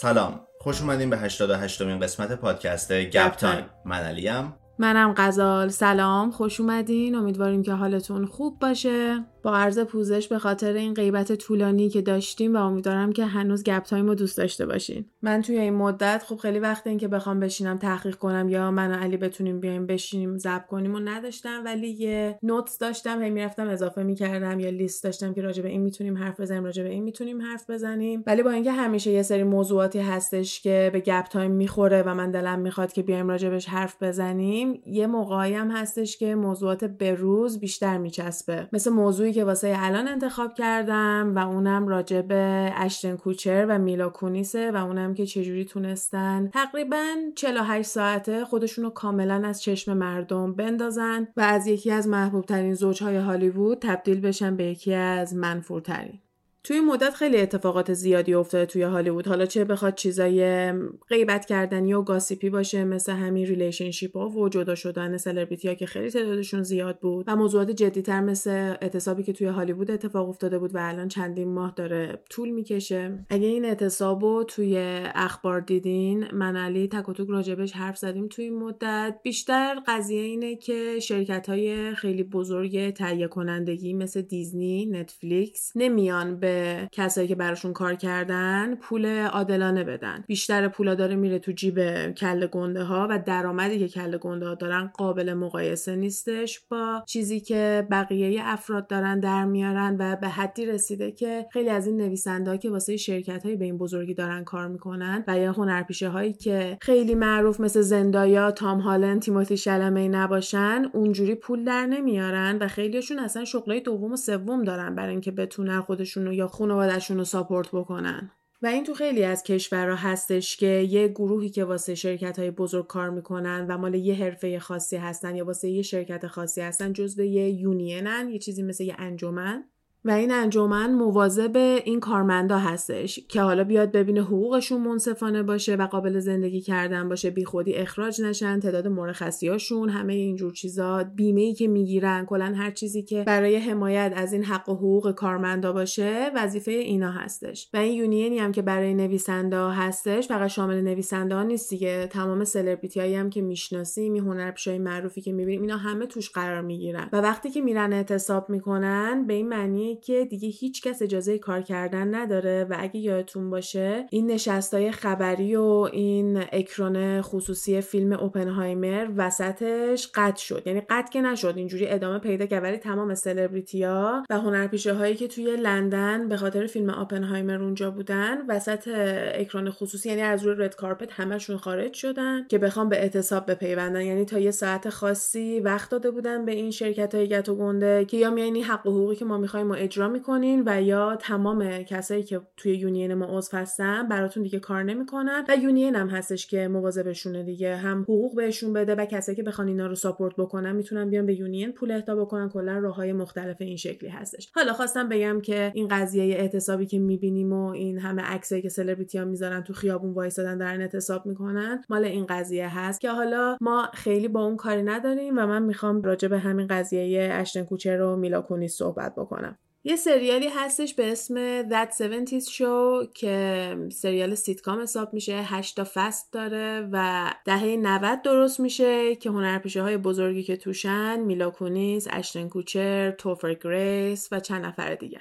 سلام. خوش اومدین به 88 مین قسمت پادکست گپ تایم. من علیم. منم غزال. سلام. خوش اومدین. امیدواریم که حالتون خوب باشه. با عرض پوزش به خاطر این غیبت طولانی که داشتیم و امیدوارم که هنوز گپ تایم رو دوست داشته باشین. من توی این مدت خب خیلی وقت این که بخوام بشینم تحقیق کنم یا من و علی بتونیم بیایم بشینیم ضبط کنیم و نداشتم ولی یه notes داشتم هی می‌رفتم اضافه می‌کردم یا لیست داشتم که راجع به این می‌تونیم حرف بزنیم راجع به این می‌تونیم حرف بزنیم. ولی با اینکه همیشه یه سری موضوعاتی هستش که به گپ تایم می‌خوره و من دلم می‌خواد که بیایم راجع حرف بزنیم یه موقعی هم هستش که موضوعات بروز بیشتر میچسبه. مثل موضوعی که واسه الان انتخاب کردم و اونم راجع به اشتن کوچر و میلا کونیسه و اونم که چجوری تونستن تقریبا 48 ساعته خودشونو کاملا از چشم مردم بندازن و از یکی از محبوب ترین زوجهای هالیوود تبدیل بشن به یکی از منفورترین. توی مدت خیلی اتفاقات زیادی افتاده توی هالیوود. حالا چه بخواد چیزای غیبت کردنی و gossip ی باشه مثل همین relationship ها و جدا شدن سلبریتی ها که خیلی تعدادشون زیاد بود. و موضوعات جدیتر مثل اعتصابی که توی هالیوود اتفاق افتاده بود و الان چندین ماه داره طول می‌کشه. اگه این اعتصاب توی اخبار دیدین من علی تک راجبش حرف زدیم توی این مدت. بیشتر قضیه اینه که شرکت های خیلی بزرگ تهیه کنندگی مثل دیزنی نتفلیکس نمیان به کسایی که براشون کار کردن پول عادلانه بدن. بیشتر پولا داره میره تو جیب کل گنده ها و درآمدی که کل گنده ها دارن قابل مقایسه نیستش با چیزی که بقیه افراد دارن در میارن و به حدی رسیده که خیلی از این نویسنده که واسه شرکت های به این بزرگی دارن کار می‌کنن و یا هنرپیشه هایی که خیلی معروف مثل زندایا تام هالند تیموتی شلمه نباشن اونجوری پول در نمیارن و خیلیشون اصلا شغلای دوم و سوم دارن برای اینکه بتونن خودشون یا خانوادهشون رو ساپورت بکنن. و این تو خیلی از کشورها هستش که یه گروهی که واسه شرکت های بزرگ کار می‌کنن و مال یه حرفه خاصی هستن یا واسه یه شرکت خاصی هستن جزو یه یونینن یه چیزی مثل یه انجمن. و این انجمن مواظب این کارمندا هستش که حالا بیاد ببینه حقوقشون منصفانه باشه و قابل زندگی کردن باشه بی خودی اخراج نشن تعداد مرخصیاشون همه اینجور چیزا بیمه ای که می‌گیرن کلا هر چیزی که برای حمایت از این حق و حقوق کارمندا باشه وظیفه اینا هستش. و این یونینی هم که برای نویسنده هستش فقط شامل نویسنده ها نیست دیگه. تمام سلبریتی هم که می‌شناسیم این هنرپیشای معروفی که می‌بینیم اینا همه توش قرار می‌گیرن. و وقتی که میرن اعتصاب می‌کنن به این معنی که دیگه هیچ کس اجازه کار کردن نداره و اگه یادتون باشه این نشستای خبری و این اکران خصوصی فیلم اوپنهایمر وسطش قطع شد. یعنی قطع که نشد اینجوری ادامه پیدا کرد. ولی تمام سلبریتیا و هنرپیشه هایی که توی لندن به خاطر فیلم اوپنهایمر اونجا بودن وسط اکران خصوصی یعنی از روی رد کارپت همشون خارج شدن که بخوام به اعتصاب بپیوندن. یعنی تا یه ساعت خاصی وقت داده بودن به این شرکت های گت و گنده که یا میانی حق و حقوقی که ما می‌خوایم اجرا می‌کنین و یا تمام کسایی که توی یونین ما عضو هستن براتون دیگه کار نمی‌کنن و union هم هستش که مواظبشونه دیگه هم حقوق بهشون بده و کسایی که بخوان اینا رو support بکنن می‌تونن بیان به union پول اهدا بکنن. کلا راههای مختلف این شکلی هستش. حالا خواستم بگم که این قضیه اعتصابی که می‌بینیم و این همه عکسایی که سلبریتی ها می‌ذارن تو خیابون وایسادن دارن اعتصاب می‌کنن مال این قضیه هست که حالا ما خیلی با اون کاری نداریم و من می‌خوام راجع به همین قضیه اشتن کوچر و میلا صحبت بکنم. یه سریالی هستش به اسم That 70s Show که سریال سیتکام حساب میشه هشتا فصل داره و دهه 90 درست میشه که هنرپیشه های بزرگی که توشن میلا کونیس، اشتن کوچر، توفر گریس و چند نفر دیگه.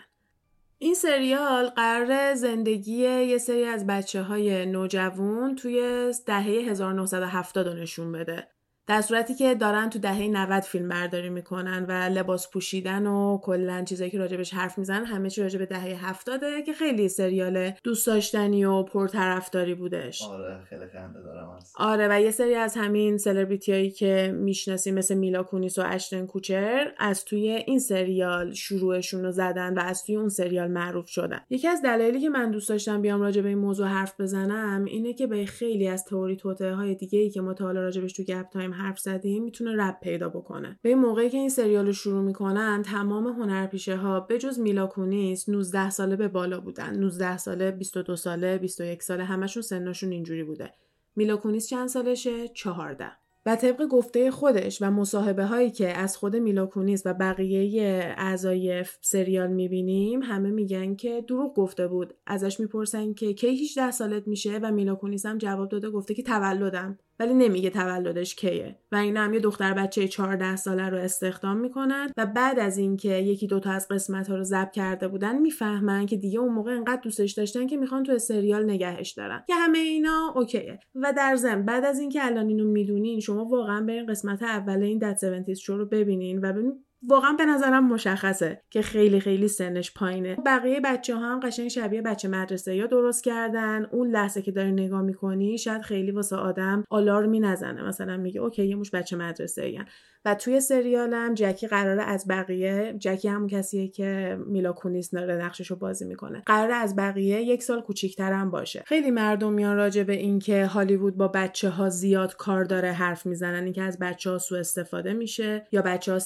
این سریال قراره زندگی یه سری از بچه های نوجوان توی دهه 1970 نشون بده. در صورتی که دارن تو دهه 90 فیلم برداری می‌کنن و لباس پوشیدن و کلا چیزایی که راجبش حرف می‌زنن همه چی راجب دهه 70 که خیلی سریال دوست داشتنی و پرطرفداری بودش. آره خیلی خنده دارم آره و یه سری از همین سلبریتی که می‌شناسیم مثل میلا کونیس و اشتن کوچر از توی این سریال شروعشون رو زدن و از توی اون سریال معروف شدن. یکی از دلایلی که من دوست داشتم بیام راجع به این موضوع حرف بزنم اینه که به خیلی از تئوری توطئه های دیگه ای که ما تا حالا راجبش تو گپ تایم حرف زدیم می‌تونه ربط پیدا بکنه. به این موقعی که این سریال رو شروع می‌کنن تمام هنرپیشه ها به جز میلا کونیس 19 ساله به بالا بودن. 19 ساله 22 ساله 21 ساله همشون سنشون اینجوری بوده. میلا کونیس چند سالشه؟ 14 و طبق گفته خودش و مصاحبه هایی که از خود میلاکونیس و بقیه اعضای سریال می‌بینیم همه میگن که دروغ گفته بود. ازش می‌پرسن که کی 18 سالت میشه؟ و میلاکونیس هم جواب داده گفته که تولدم. ولی نمیگه تولدش کیه. و اینا هم یه دختر بچه 14 ساله رو استخدام می‌کنن و بعد از اینکه یکی دوتا از قسمت ها رو ضبط کرده بودن می‌فهمن که دیگه اون موقع انقدر دوستش داشتن که می‌خوان تو سریال نگهش دارن. که همه اینا اوکیه. و در ضمن بعد از اینکه الان اینو می‌دونین شما واقعا برین قسمت اول این دت 70 شو رو ببینین و ببین واقعا به نظرم مشخصه که خیلی خیلی سنش پایینه. بقیه بچه ها هم قشنگ شبیه بچه مدرسه یا درست کردن. اون لحظه که داری نگاه می‌کنی شاید خیلی واسه آدم آلارمی نزنه مثلا میگه اوکی یه مش بچه مدرسه یا و توی سریالم جکی قراره از بقیه جکی همون کسیه که میلا کونیس داره نقششو بازی می‌کنه قراره از بقیه یک سال کوچیکتر هم باشه. خیلی مردم میان راجع به اینکه هالیوود با بچه ها زیاد کار داره حرف می‌زنن. اینکه از بچه ها سوء استفاده میشه یا بچه ها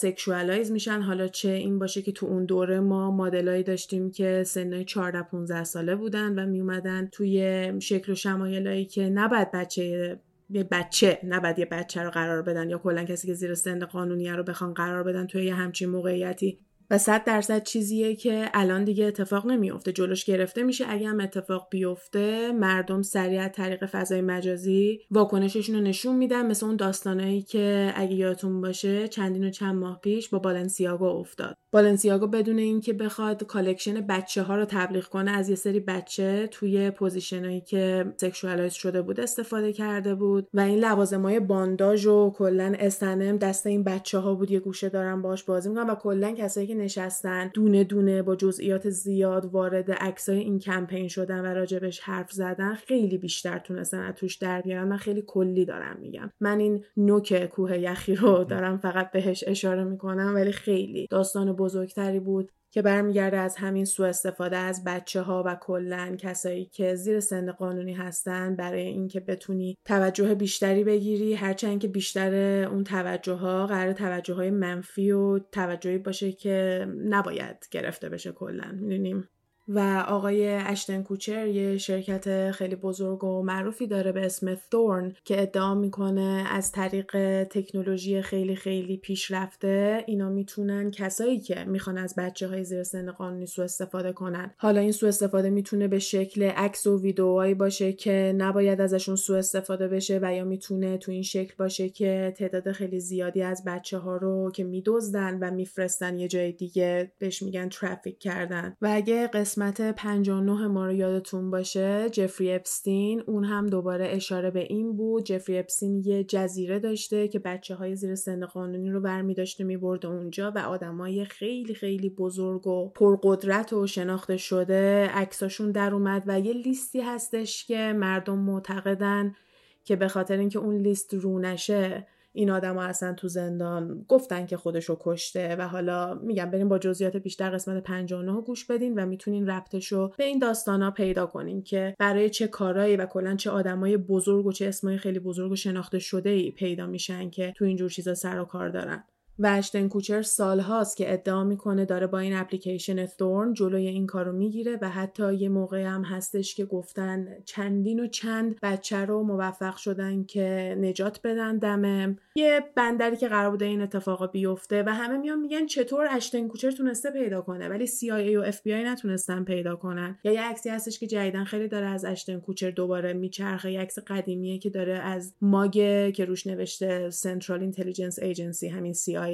sexualize میشن. حالا چه این باشه که تو اون دوره ما مدلایی داشتیم که سنای 14 15 ساله بودن و میومدن توی شکل و شمایلایی که نباید بچه یه بچه نباید یه بچه رو قرار بدن یا کلا کسی که زیر سن قانونی رو بخوان قرار بدن توی یه همچین موقعیتی. و صد درصد چیزیه که الان دیگه اتفاق نمیافته. جلوش گرفته میشه. اگه هم اتفاق بیفته مردم سریع طریق فضای مجازی واکنششون رو نشون میدن. مثل اون داستانایی که اگه یادتون باشه چندین و چند ماه پیش با بالنسیاگو افتاد. بالنسیاگو بدون اینکه بخواد collection بچه ها رو تبلیغ کنه از یه سری بچه توی position ایی که sexualize شده بود استفاده کرده بود و این لوازمای بانداژ و کلا استنم دست این بچه ها بود. یه گوشه دارن باش بازی می‌کنن و کلا کسایی نشستن دونه دونه با جزئیات زیاد وارد عکسای این کمپین شدن و راجبش حرف زدن خیلی بیشتر تونستن از توش در بیارن. من خیلی کلی دارم میگم. من این نوک کوه یخی رو دارم فقط بهش اشاره می‌کنم ولی خیلی. داستان بزرگتری بود. که برمیگرده از همین سوء استفاده از بچه ها و کلا کسایی که زیر سن قانونی هستن برای اینکه بتونی توجه بیشتری بگیری هرچند که بیشتر اون توجه ها قرار توجه های منفی و توجهی باشه که نباید گرفته بشه کلا. می‌دونیم؟ و آقای اشتن کوچر یه شرکت خیلی بزرگ و معروفی داره به اسم ثورن که ادعا می‌کنه از طریق تکنولوژی خیلی خیلی پیشرفته اینا می‌تونن کسایی که می‌خوان از بچه های زیر سن قانونی سو استفاده کنن. حالا این سو استفاده می‌تونه به شکل عکس و ویدئوهایی باشه که نباید ازشون سو استفاده بشه و یا می‌تونه تو این شکل باشه که تعداد خیلی زیادی از بچه ها رو که میدزدن و میفرستن یه جای دیگه بهش میگن ترافیک کردن. و اگه قسمت 59 ما رو یادتون باشه جفری اپستین. اون هم دوباره اشاره به این بود. جفری اپستین یه جزیره داشته که بچه های زیر سن قانونی رو برمی داشته می برده اونجا و آدمای خیلی خیلی بزرگ و پرقدرت و شناخته شده. عکساشون در اومد و یه لیستی هستش که مردم معتقدن که به خاطر اینکه اون لیست رو نشه این آدم ها اصلا تو زندان گفتن که خودشو کشته و حالا میگم بریم با جزئیات بیشتر قسمت 59 گوش بدین و می‌تونین ربطشو به این داستانا پیدا کنین که برای چه کارایی و کلا چه آدمای بزرگ و چه اسمای خیلی بزرگ و شناخته شده ای پیدا میشن که تو اینجور چیزا سر و کار دارن. و اشتن کوچر سالهاست که ادعا می‌کنه داره با این اپلیکیشن ثورن جلوی این کارو می‌گیره و حتی یه موقع هم هستش که گفتن چندین و چند بچه رو موفق شدن که نجات بدن دمه یه بندری که قرار بوده این اتفاقا بیفته و همه میان میگن چطور اشتن کوچر تونسته پیدا کنه ولی CIA و FBI نتونستن پیدا کنن. یا یه عکسی هستش که جدیدن خیلی داره از اشتن کوچر دوباره میچرخه یه عکس قدیمیه که داره از ماگ که روش نوشته Central Intelligence Agency همین CIA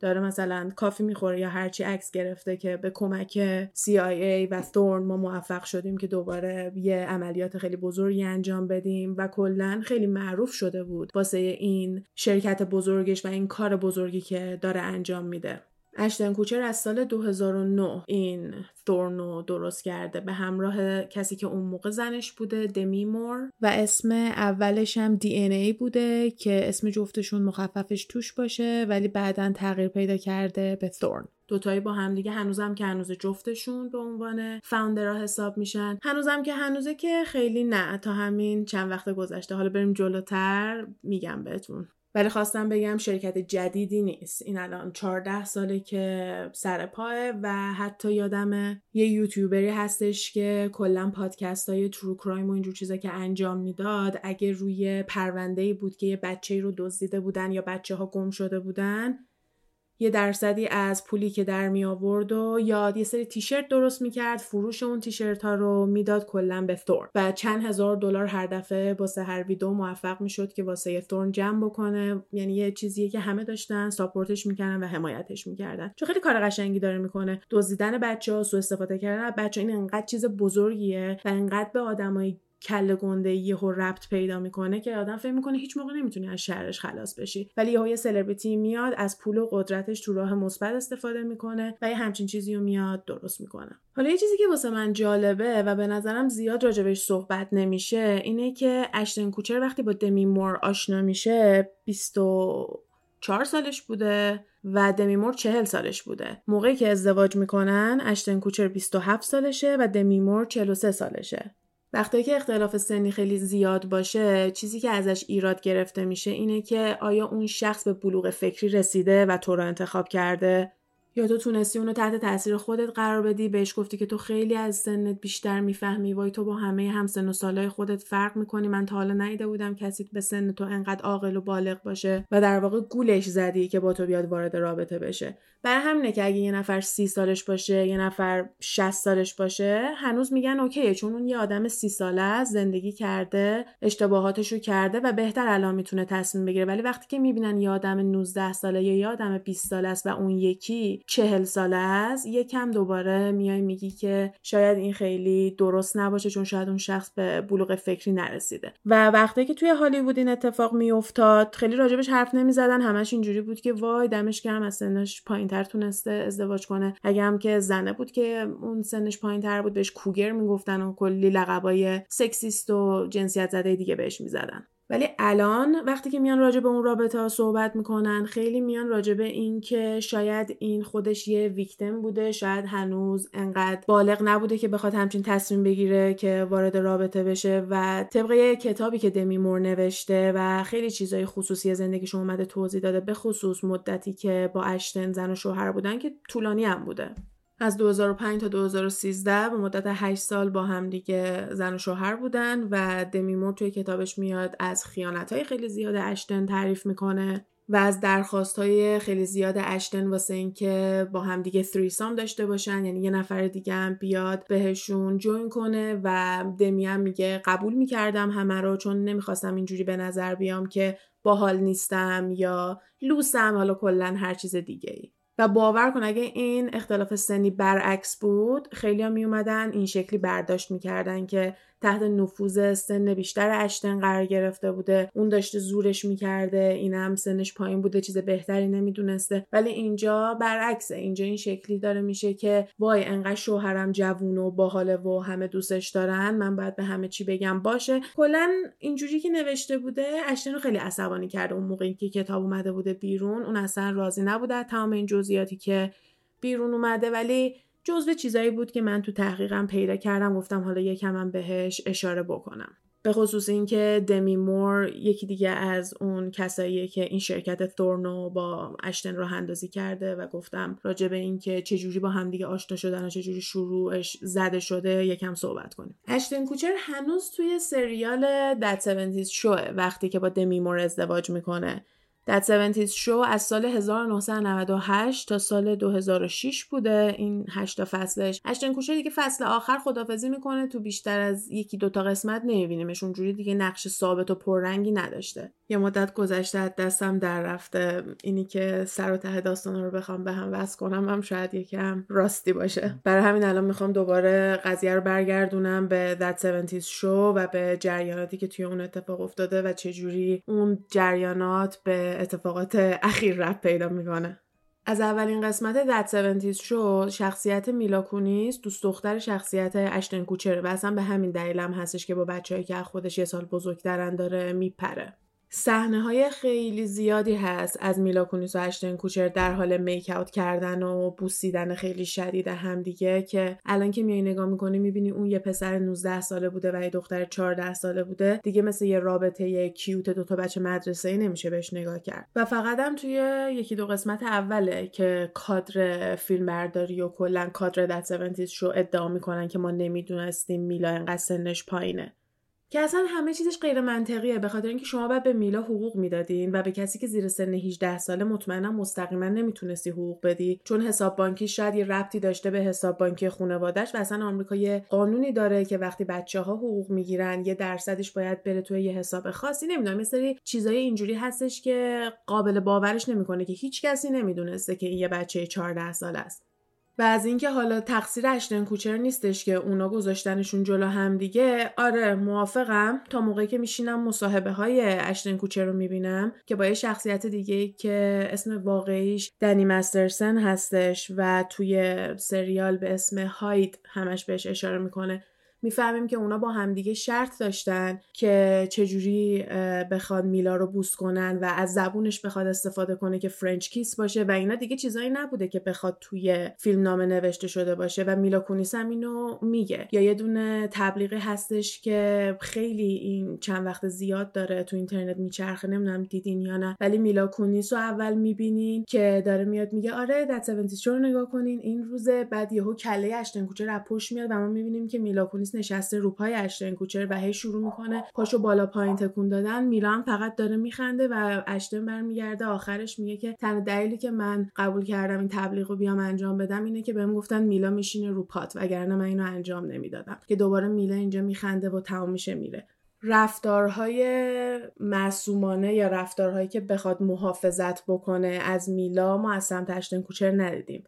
داره مثلا coffee می‌خوره یا هرچی عکس گرفته که به کمک CIA و Thorn ما موفق شدیم که دوباره یه عملیات خیلی بزرگی انجام بدیم و کلا خیلی معروف شده بود واسه این شرکت بزرگش و این کار بزرگی که داره انجام میده. اشتن کوچر از سال 2009 این Thorn و درست کرده. به همراه کسی که اون موقع زنش بوده دمی مور و اسم اولش هم DNA بوده که اسم جفتشون مخففش توش باشه ولی بعدا تغییر پیدا کرده به Thorn دوتایی با همدیگه هنوزم که هنوز جفتشون به عنوان founder ها حساب میشن. هنوزم که هنوزه که خیلی نه. تا همین چند وقت گذشته. حالا بریم جلوتر میگم بهتون. ولی خواستم بگم شرکت جدیدی نیست. این الان 14 ساله که سر پاه و حتی یادم یه یوتیوبری هستش که کلا پادکست های ترو کرایم و اینجور چیزا که انجام می‌داد اگه روی پرونده ای بود که یه بچه رو دزدیده بودن یا بچه ها گم شده بودن یه درصدی از پولی که در می آورد و یا یه سری تیشرت درست می‌کرد فروش اون تیشرت ها رو می‌داد کلا به ثورن و چند هزار دلار هر دفعه واسه هر ویدیو موفق می‌شد که واسه ثورن جمع بکنه. یعنی یه چیزیه که همه داشتن ساپورتش می‌کردن و حمایتش می‌کردن چون خیلی کار قشنگی داره می‌کنه دزدیدن بچه ها سوء استفاده کردن. بچه این انقدر چیز بزرگیه و انقدر به آدمای کله گنده یهو ربط پیدا می‌کنه که آدم فکر می‌کنه هیچ موقع نمی‌تونی از شهرش خلاص بشی. ولی یهو یه سلبریتی میاد از پول و قدرتش تو راه مثبت استفاده می‌کنه و یه همچین چیزی رو میاد درست می‌کنه. حالا یه چیزی که واسه من جالبه و به نظرم زیاد راجبش صحبت نمیشه اینه که اشتن کوچر وقتی با دمی مور آشنا میشه 24 سالش بوده و دمی مور 40 سالش بوده. موقعی که ازدواج می‌کنن اشتن کوچر 27 سالشه و دمی مور 43 سالشه. وقتی که اختلاف سنی خیلی زیاد باشه چیزی که ازش ایراد گرفته میشه اینه که آیا اون شخص به بلوغ فکری رسیده و تو رو انتخاب کرده؟ یا تو تونستی اونو تحت تاثیر خودت قرار بدی بهش گفتی که تو خیلی از سنت بیشتر می‌فهمی. وای تو با همه هم سن و سالهای خودت فرق می‌کنی. من تا حالا نیده بودم کسی به سن تو انقدر عاقل و بالغ باشه و در واقع گولش زدی که با تو بیاد وارد رابطه بشه. برای همینه که اگه یه نفر سی سالش باشه یه نفر 60 سالش باشه هنوز میگن اوکیه. چون اون یه آدم سی ساله است زندگی کرده اشتباهاتش رو کرده و بهتر الان می‌تونه تصمیم بگیره. ولی وقتی که می‌بینن یه آدم 19 ساله یا یه آدم 20 ساله است و اون یکی چهل ساله است یکم دوباره میای میگی که شاید این خیلی درست نباشه چون شاید اون شخص به بلوغ فکری نرسیده. و وقتی که توی هالیوود این اتفاق میافتاد خیلی راجبش حرف نمی‌زدن همش اینجوری بود که وای دمش گرم از سنش پایینتر تونسته ازدواج کنه. اگه هم که زنه بود که اون سنش پایینتر بود بهش کوگر می‌گفتن و کلی لقبای سکسیست و جنسیت زده دیگه بهش می‌زدن. ولی الان وقتی که میان راجع به اون رابطه ها صحبت می‌کنن خیلی میان راجع به این که شاید این خودش یه ویکتم بوده شاید هنوز انقدر بالغ نبوده که بخواد همچین تصمیم بگیره که وارد رابطه بشه و طبق کتابی که دمی مور نوشته و خیلی چیزای خصوصی زندگیشون اومده توضیح داده به خصوص مدتی که با اشتن زن و شوهر بودن که طولانی هم بوده. از 2005 تا 2013 به مدت 8 سال با هم دیگه زن و شوهر بودن و دمیمور توی کتابش میاد از خیانت های خیلی زیاد اشتن تعریف می‌کنه و از درخواست های خیلی زیاد اشتن واسه اینکه با هم دیگه سام داشته باشن یعنی یه نفر دیگه هم بیاد بهشون جوین کنه و دمی هم میگه قبول می‌کردم همه رو چون نمی‌خواستم اینجوری به نظر بیام که باحال نیستم یا لوسم حالا کلا هر چیز دیگه ای. و باور کن اگه این اختلاف سنی برعکس بود خیلی ها می اومدن این شکلی برداشت می‌کردن که تحت نفوذ سن بیشتر اشتن قرار گرفته بوده. اون داشته زورش می‌کرده اینم سنش پایین بوده چیز بهتری نمی‌دونسته. ولی اینجا برعکسه اینجا این شکلی داره میشه که وای انقدر شوهرم جوون و باحاله و همه دوستش دارن من باید به همه چی بگم. باشه. کلا اینجوری که نوشته بوده اشتن رو خیلی عصبانی کرده اون موقعی که کتاب اومده بوده بیرون. اون اصلا راضی نبوده تمام این جزئیاتی که بیرون اومده. ولی جزو چیزایی بود که من تو تحقیقم پیدا کردم گفتم حالا یکم بهش اشاره بکنم. به خصوص اینکه دمی مور یکی دیگه از اون کساییه که این شرکت تورنو با اشتن راه اندازی کرده و گفتم راجع به اینکه چجوری با همدیگه آشنا شدن و چجوری شروعش زده شده یکم صحبت کنیم. اشتن کوچر هنوز توی سریال دت 70 شوه وقتی که با دمی مور ازدواج می‌کنه. That 70 شو از سال 1998 تا سال 2006 بوده. این هشتا فصلش. هشتن کوچه دیگه فصل آخر خدافزی می‌کنه. تو بیشتر از یکی دوتا قسمت نمیبینیمش. اونجوری دیگه نقش ثابت و پررنگی نداشته. یه مدت گذشته از دستم در رفته. اینی که سر و ته داستان رو بخوام به هم وصل کنم هم شاید یکم راستی باشه. برای همین الان می‌خوام دوباره قضیه رو برگردونم به That 70 شو و به جریاناتی که توی اون اتفاق افتاده و چجوری اون جریانات به اتفاقات اخیر رفت پیدا می‌کنه. از اولین قسمت دت 70 شو شخصیت میلا کونیس دوست دختر شخصیت اشتن کوچره و اصلا به همین دلیل هم هستش که با بچههایی که خودش یه سال بزرگترن داره میپره. صحنه های خیلی زیادی هست از میلا کونیس و اشتن کوچر در حال میک اوت کردن و بوسیدن خیلی شدید همدیگه که الان که میای نگاه می‌کنی می‌بینی اون یه پسر 19 ساله بوده و یه دختر 14 ساله بوده. دیگه مثل یه رابطه یه کیوت دوتا بچه مدرسه ای نمیشه بهش نگاه کرد. و فقط هم توی یکی دو قسمت اوله که کادر فیلم برداری و کلا کادر دت رو ادعا می‌کنن که ما نمی‌دونستیم میلا انقدر سنش پایینه. که اصلا همه چیزش غیر منطقیه به خاطر اینکه شما باید به میلا حقوق می‌دادین و به کسی که زیر سن 18 ساله مطمئنا مستقیما نمی‌تونستی حقوق بدی. چون حساب بانکی شاید یه ربطی داشته به حساب بانکی خانواده‌اش و اصلا آمریکا یه قانونی داره که وقتی بچه ها حقوق می‌گیرن یه درصدش باید بره توی یه حساب خاصی. نمی‌دونم یه سری چیزای اینجوری هستش که قابل باورش نمی‌کنه که هیچ کسی نمی‌دونسته که این یه بچه 14 ساله است. و از اینکه حالا تقصیر اشتن کوچر نیستش که اونا گذاشتنشون جلو هم دیگه آره موافقم. تا موقعی که میشینم مصاحبه های اشتن کوچر رو می‌بینم که با یه شخصیت دیگه که اسم واقعیش دنی مسترسن هستش و توی سریال به اسم هاید همش بهش اشاره می‌کنه. می‌فهمیم که اونا با همدیگه شرط داشتن که چجوری بخواد میلا رو بوس کنن و از زبونش بخواد استفاده کنه که French kiss باشه و اینا دیگه چیزایی نبوده که بخواد توی فیلم نامه نوشته شده باشه و میلا کونیس هم اینو میگه. یا یه دونه تبلیغی هستش که خیلی این چند وقت زیاد داره تو اینترنت میچرخه نمی‌دونم دیدین یا نه ولی میلا کونیس رو اول می‌بینین که داره میاد میگه آره That 70 رو نگاه کنین این روز بعد یهو کله اشتن کوچر رپوش میاد و ما می‌بینیم که میلا کونیس نشسته رو پای اشتن کوچر و هی شروع می‌کنه. پاشو بالا پایین تکون دادن. میلان فقط داره میخنده و اشتن برمیگرده. آخرش میگه که تنها دلیلی که من قبول کردم این تبلیغ رو بیام انجام بدم اینه که بهم گفتن میلا میشینه رو پات وگرنه من اینو انجام نمی‌دادم. که دوباره میلا اینجا میخنده و تمام میشه میره. رفتارهای معصومانه یا رفتارهایی که بخواد محافظت بکنه از میلا ما از سمت اشتن کوچر ندیدیم.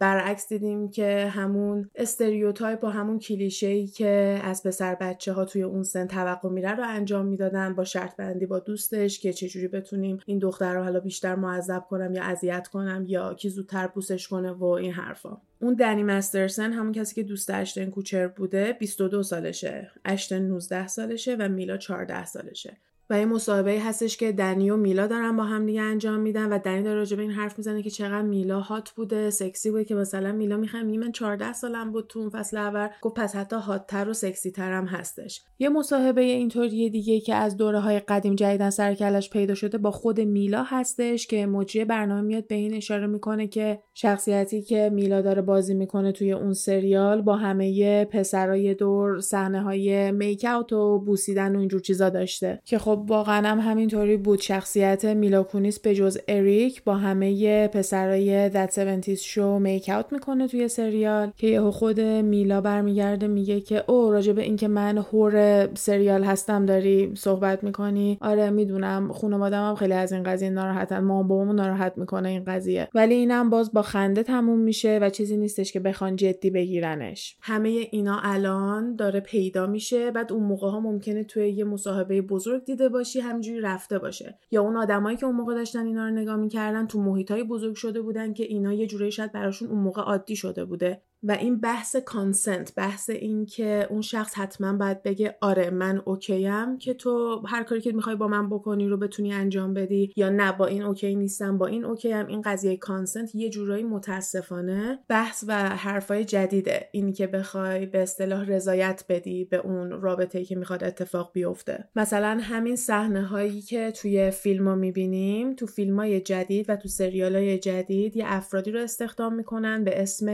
برعکس دیدیم که همون stereotype و همون کلیشه ای که از پسر بچه ها توی اون سن توقع میره رو انجام می‌دادن با شرط بندی با دوستش که چجوری بتونیم این دختر رو حالا بیشتر معذب کنم یا اذیت کنم یا کی زودتر بوسش کنه و این حرفا. اون دنی مسترسن همون کسی که دوست اشتن کوچر بوده 22 سالشه اشتن 19 سالشه و میلا 14 سالشه. و این مصاحبه هستش که دنی و میلا دارن با هم دیگه انجام میدن و دنی داره راجع به این حرف می‌زنه که چقدر میلا هات بوده سکسی بوده که مثلا میلا می‌خوام میگه من 14 سالم بود تو اون فصل اول. گفت پس حتی هاتتر و سکسی تر هم هستش. یه مصاحبه اینطوری دیگه که از دوره های قدیم جدیدن سرکلش پیدا شده با خود میلا هستش که مجری برنامه میاد به این اشاره می‌کنه که شخصیتی که میلا داره بازی می‌کنه توی اون سریال با همه پسرای دور صحنه های میک اوت و بوسیدن و اینجور چیزا داشته. که خب واقعا هم همینطوری بود. شخصیت میلاکونیس به جز اریک با همه پسرای دت 70 شو میک اوت می‌کنه توی سریال که یهو خود میلا برمیگرده میگه که oh راجع به اینکه من whore سریال هستم داری صحبت می‌کنی؟ آره می‌دونم. خانواده‌ام هم خیلی از این قضیه ناراحتن مامان بابامو ناراحت می‌کنه این قضیه. ولی اینم باز با خنده تموم میشه و چیزی نیستش که بخوان جدی بگیرنش. همه اینا الان داره پیدا میشه. بعد اون موقع ها ممکنه توی یه مصاحبه بزرگ دیده باشی همینجوری رفته باشه. یا اون آدمایی که اون موقع داشتن اینا رو نگاه می‌کردن تو محیطای بزرگ شده بودن که اینا یه جوری شاید براشون اون موقع عادی شده بوده. و این بحث consent بحث این که اون شخص حتما باید بگه آره من اوکیم که تو هر کاری که می‌خوای با من بکنی رو بتونی انجام بدی یا نه با این اوکی نیستم با این اوکیم. این قضیه کانسنت یه جورایی متاسفانه بحث و حرفای جدیده. اینی که بخوای به اصطلاح رضایت بدی به اون رابطه که می‌خواد اتفاق بیفته. مثلا همین صحنه هایی که توی فیلم ها می‌بینیم تو فیلم های جدید و تو سریال های جدید یه افرادی رو استخدام می‌کنن به اسم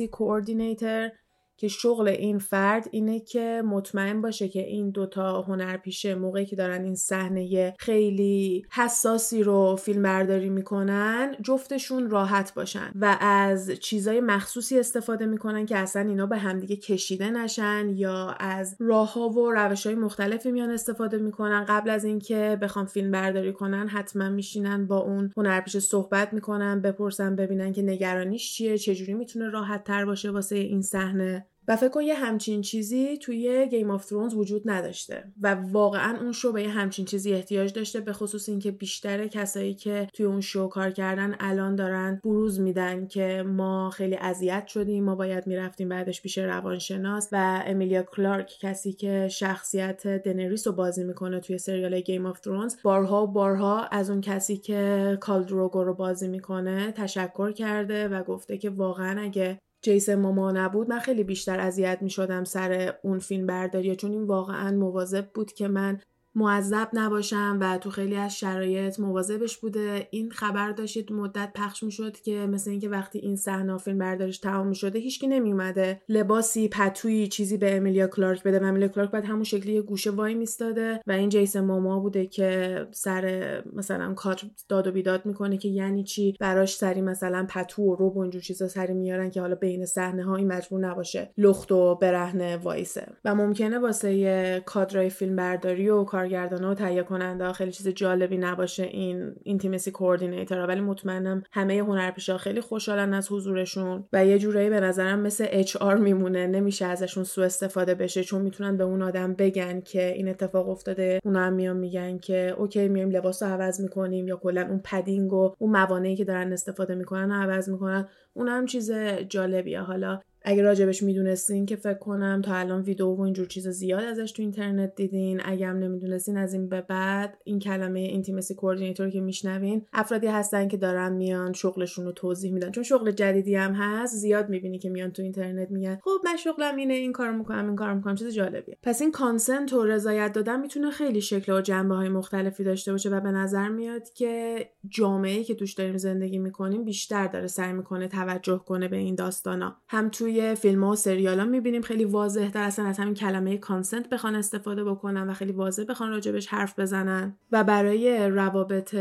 اینتیمسی کوردینیتر که شغل این فرد اینه که مطمئن باشه که این دوتا هنرپیشه موقعی که دارن این صحنه خیلی حساسی رو فیلم برداری می‌کنن جفتشون راحت باشن و از چیزای مخصوصی استفاده می‌کنن که اصلا اینا به همدیگه کشیده نشن یا از راه ها و روش های مختلفی میان استفاده می‌کنن. قبل از اینکه بخوام فیلم برداری کنن حتما میشینن با اون هنرپیشه صحبت می‌کنن بپرسن ببینن که نگرانیش چیه چجوری می‌تونه راحت تر باشه واسه این صحنه. و فکر کن یه همچین چیزی توی Game of Thrones وجود نداشته و واقعا اون شو به یه همچین چیزی احتیاج داشته به خصوص اینکه بیشتر کسایی که توی اون شو کار کردن الان دارن بروز میدن که ما خیلی اذیت شدیم ما باید می‌رفتیم بعدش پیش روانشناس و امیلیا کلارک کسی که شخصیت دنریس رو بازی می‌کنه توی سریال Game of Thrones بارها و بارها از اون کسی که کال دروگو رو بازی می‌کنه تشکر کرده و گفته که واقعا اگه جیسن موموآ نبود من خیلی بیشتر اذیت می شدم سر اون فیلم برداری چون این واقعا مواظب بود که من معذب نباشم و تو خیلی از شرایط مواظبش بوده. این خبرو داشتید مدت پخش می‌شد که مثل اینکه وقتی این صحنه فیلم بردارش تمام می‌شده هیچکی نمیومده لباسی پتویی چیزی به امیلیا کلارک بده. و امیلیا کلارک بعد همون شکلی گوشه وایمیستاده و این جیسن موموآ بوده که سر مثلا کار داد و بیداد می‌کنه که یعنی چی؟ براش سری مثلا پتو و robe و اینجور چیزا سری میارن که حالا بین صحنه ها این مجبور نباشه. لخت و برهنه وایسه. و ممکنه واسه کادرای فیلم برداری و کارگردان و تهیه کننده خیلی چیز جالبی نباشه این intimacy coordinator ولی مطمئنم همه هنرپیشا خیلی خوشحالن از حضورشون و یه جورایی به نظرم مثل HR میمونه. نمیشه ازشون سوء استفاده بشه چون می‌تونن به اون آدم بگن که این اتفاق افتاده. اونا هم میان میگن که okay میایم لباس رو عوض می‌کنیم یا کلا اون padding و اون موانعی که دارن استفاده می‌کنن عوض می‌کنن. اون هم چیز جالبیه. حالا اگه راجبش می‌دونستین که فکر کنم تا الان ویدیو و اینجور چیز زیاد ازش تو اینترنت دیدین. اگه هم نمی‌دونستین از این به بعد این کلمه intimacy coordinator که میشنوین افرادی هستن که دارن میان شغلشون رو توضیح میدن. چون شغل جدیدی هم هست زیاد می‌بینی که میان تو اینترنت میگن خب من شغلم اینه این کارو می‌کنم این کارو می‌کنم. چیز جالبیه. پس این consent و رضایت دادن می‌تونه خیلی شکل و جنبه های مختلفی داشته باشه و به نظر میاد که جامعه که توش داریم زندگی می‌کنیم بیشتر داره سعی می‌کنه توجه کنه به این داستانا. هم توی فیلم ها و سریال ها می‌بینیم خیلی واضح تر اصلا از همین کلمه کانسنت بخوان استفاده بکنن و خیلی واضح بخوان راجبش حرف بزنن. و برای روابط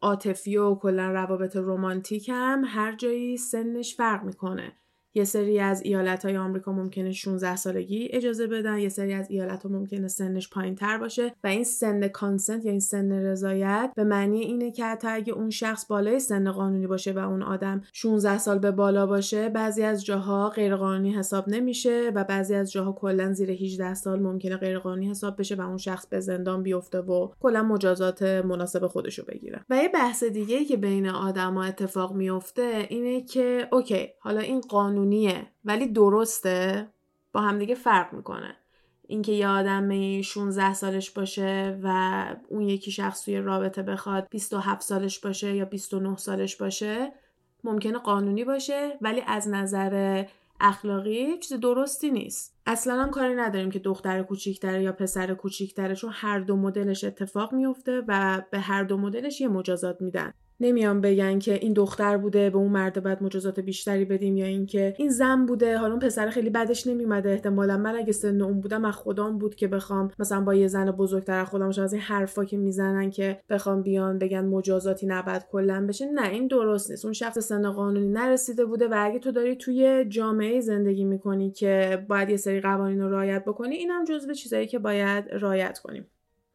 عاطفی و کلا روابط رمانتیک هم هر جایی سنش فرق می‌کنه. یه سری از ایالت های آمریکا ممکنه 16 سالگی اجازه بدن یه سری از ایالت ها ممکنه سنش پایین تر باشه و این سن کانسنت یا این سن رضایت به معنی اینه که حتی اگه اون شخص بالای سن قانونی باشه و اون آدم 16 سال به بالا باشه بعضی از جاها غیرقانونی حساب نمیشه و بعضی از جاها کلا زیر 18 سال ممکنه غیرقانونی حساب بشه و اون شخص به زندان بیفته و کلا مجازات مناسب خودش رو بگیره. و یه بحث دیگه که بین آدما اتفاق میفته اینه که اوکی حالا این قانون قانونیه ولی درسته؟ با همدیگه فرق می‌کنه. اینکه یه آدم 16 سالش باشه و اون یکی شخص توی رابطه بخواد 27 سالش باشه یا 29 سالش باشه ممکنه قانونی باشه ولی از نظر اخلاقی چیز درستی نیست. اصلا هم کاری نداریم که دختر کوچیکتره یا پسر کوچیکتره چون هر دو مدلش اتفاق میفته و به هر دو مدلش یه مجازات میدن. نمیان بگن که این دختر بوده به اون مرد باید مجازات بیشتری بدیم یا اینکه این زن بوده. حالا اون پسر خیلی بدش نمیومده احتمالا من اگه سن اون بودم از خودم بود که بخوام مثلا با یه زن بزرگتر از خودم از این حرفا که می‌زنن که بخوام بیان بگن مجازاتی نباید کلا بشه. نه این درست نیست. اون شخص سن قانونی نرسیده بوده و اگه تو داری توی جامعه زندگی می‌کنی که باید یه سری قوانین رو رعایت بکنی اینم جزو چیزایی که باید رعایت کنیم.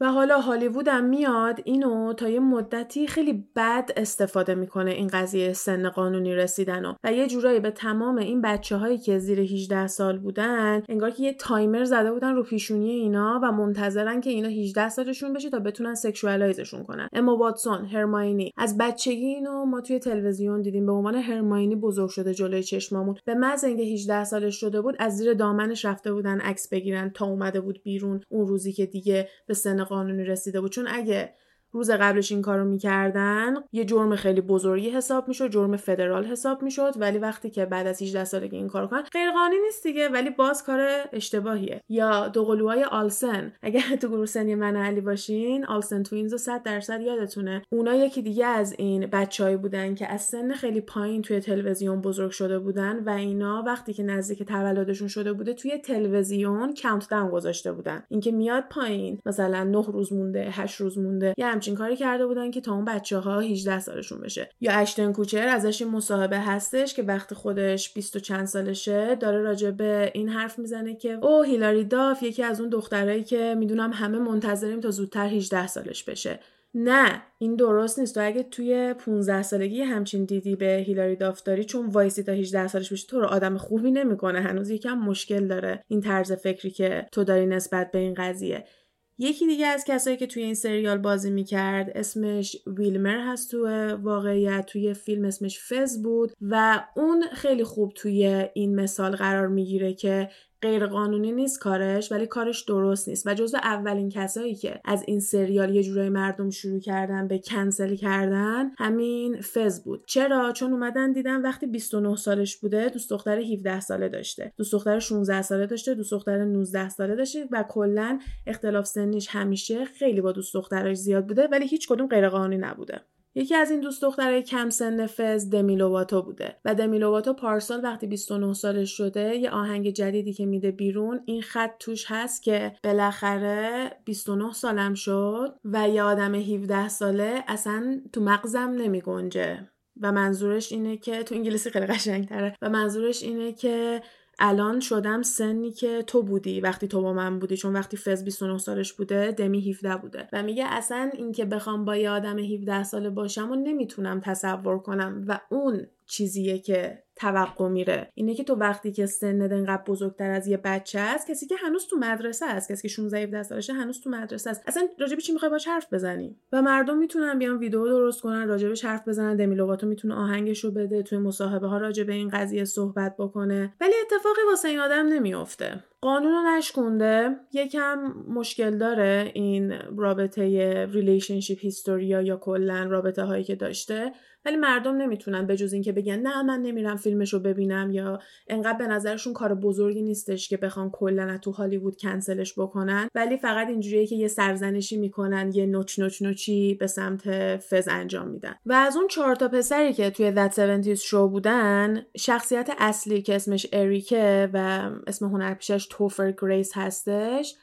و حالا هالیوود هم میاد اینو تا یه مدتی خیلی بد استفاده می‌کنه این قضیه سن قانونی رسیدن و, و یه جورایی به تمام این بچه هایی که زیر 18 سال بودن انگار که یه تایمر زده بودن رو پیشونی اینا و منتظرن که اینا 18 سالشون بشه تا بتونن سکشوالایزشون کنن. اما واتسون هرماینی از بچگی اینو ما توی تلویزیون دیدیم. به عنوان هرماینی بزرگ شده جلوی چشمامون. به محض اینکه 18 سالش شده بود از زیر دامنش رفته بودن عکس بگیرن تا اومده بود بیرون اون روزی که دیگه به سن قانونی رسیده بود. چون اگه روز قبلش این کارو می‌کردن یه جرم خیلی بزرگی حساب می‌شد جرم فدرال حساب می‌شد ولی وقتی که بعد از 18 سالگی این کارو کنن غیر قانونی نیست دیگه ولی باز کار اشتباهیه. یا دوقلوهای آلسن. اگه تو گروه سنی من علی باشین آلسن توینز رو 100 درصد یادتونه. اونا یکی دیگه از این بچههایی بودن که از سن خیلی پایین توی تلویزیون بزرگ شده بودن و اینا وقتی که نزدیک تولدشون شده بوده توی تلویزیون کانت داون گذاشته بودن. اینکه میاد پایین مثلا 9 روز مونده 8 روز مونده یا همچین کاری کرده بودن که تا اون بچه ها 18 سالشون بشه. یا اشتن کوچر ازش این مصاحبه هستش که وقتی خودش 20 و چند سالشه داره راجع به این حرف می‌زنه که او هیلاری داف یکی از اون دخترایی که می‌دونم همه منتظریم تا زودتر 18 سالش بشه. نه این درست نیست. تو اگه توی 15 سالگی همچین دیدی به هیلاری داف چون وایسی تا 18 سالش بشه تو رو آدم خوبی نمی‌کنه. هنوز یکم مشکل داره این طرز فکری که تو داری نسبت به این قضیه. یکی دیگه از کسایی که توی این سریال بازی می‌کرد اسمش ویلمر هست تو واقعیت توی فیلم اسمش فز بود و اون خیلی خوب توی این مثال قرار می‌گیره که غیر قانونی نیست کارش ولی کارش درست نیست. و جزو اولین کسایی که از این سریال یه جورای مردم شروع کردن به کنسل کردن همین فز بود. چرا؟ چون اومدن دیدن وقتی 29 سالش بوده دوست دختر 17 ساله داشته. دوست دختر 16 ساله داشته دوست دختر 19 ساله داشته و کلا اختلاف سنیش همیشه خیلی با دوست دخترش زیاد بوده ولی هیچ کدوم غیر قانونی نبوده. یکی از این دوست دخترای کم سن فز دمیلوواتو بوده و دمیلوواتو پارسال وقتی 29 سالش شده یه آهنگ جدیدی که میده بیرون این خط توش هست که بالاخره 29 سالم شد و یه آدم 17 ساله اصلا تو مغزم نمی گنجه. و منظورش اینه که تو انگلیسی خیلی قشنگ تره و منظورش اینه که الان شدم سنی که تو بودی وقتی تو با من بودی چون وقتی فز 29 سالش بوده دمی 17 بوده. و میگه اصلا اینکه بخوام با یه آدم 17 ساله باشم و نمی‌تونم تصور کنم. و اون چیزیه که توقع میره. اینه که تو وقتی که سنت انقدر بزرگتر از یه بچه است کسی که هنوز تو مدرسه است کسی که 16 17 سالشه هنوز تو مدرسه است. اصلا راجبی چی می‌خوای باش حرف بزنی؟ و مردم می‌تونن بیان ویدیو درست کنن راجبش حرف بزنن. دمیلوواتو می‌تونه آهنگشو بده توی مصاحبه ها راجب این قضیه صحبت بکنه. ولی اتفاقی واسه این آدم نمیافته. قانون رو نشکونده یکم مشکل داره این رابطه relationship history ها یا کلا رابطه هایی که داشته. ولی مردم نمی‌تونن به جز اینکه بگن نه من نمیرم فیلمش رو ببینم یا انقدر به نظرشون کار بزرگی نیستش که بخوان کلا تو هالیوود کنسلش بکنن. ولی فقط اینجوریه که یه سرزنشی می‌کنن یه نوچ نوچ نوچی به سمت فِز انجام میدن. و از اون چهار تا پسری که توی That 70 شو بودن شخصیت اصلی که اسمش اریکه و اسم هنرپیشش توفر گریس هستش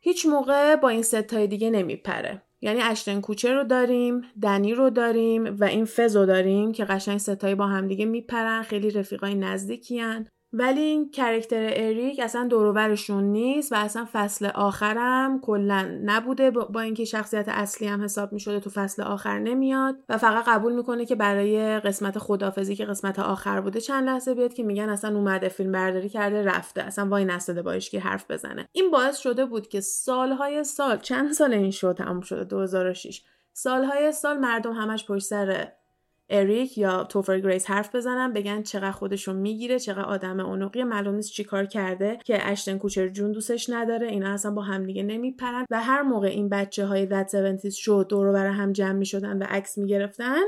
هیچ موقع با این ستای دیگه نمیپره. یعنی اشتن کوچه رو داریم دنی رو داریم و این فز رو داریم که قشنگ ستایی با همدیگه میپرن خیلی رفیقای نزدیکیان. ولی این کرکتر اریک اصلا دوروبرشون نیست و اصلا فصل آخرم کلا نبوده. با اینکه شخصیت اصلی هم حساب می شده تو فصل آخر نمیاد و فقط قبول می‌کنه که برای قسمت خدافزی که قسمت آخر بوده چند لحظه بیاد که میگن اصلا اومده فیلم برداری کرده رفته. اصلا وای نستده باش که حرف بزنه. این باعث شده بود که سالهای سال چند سال این شو تموم شده؟ 2006 سالهای سال مردم همش پشت سر اریک یا توفر گریس حرف بزنن بگن چقدر خودشون می‌گیره چقدر آدم اونقی معلوم نیست چیکار کرده که اشتن کوچر جون دوستش نداره. اینا اصلا با همدیگه نمیپرن و هر موقع این بچه های That '70s Show دور هم جمع می‌شدن و عکس می‌گرفتن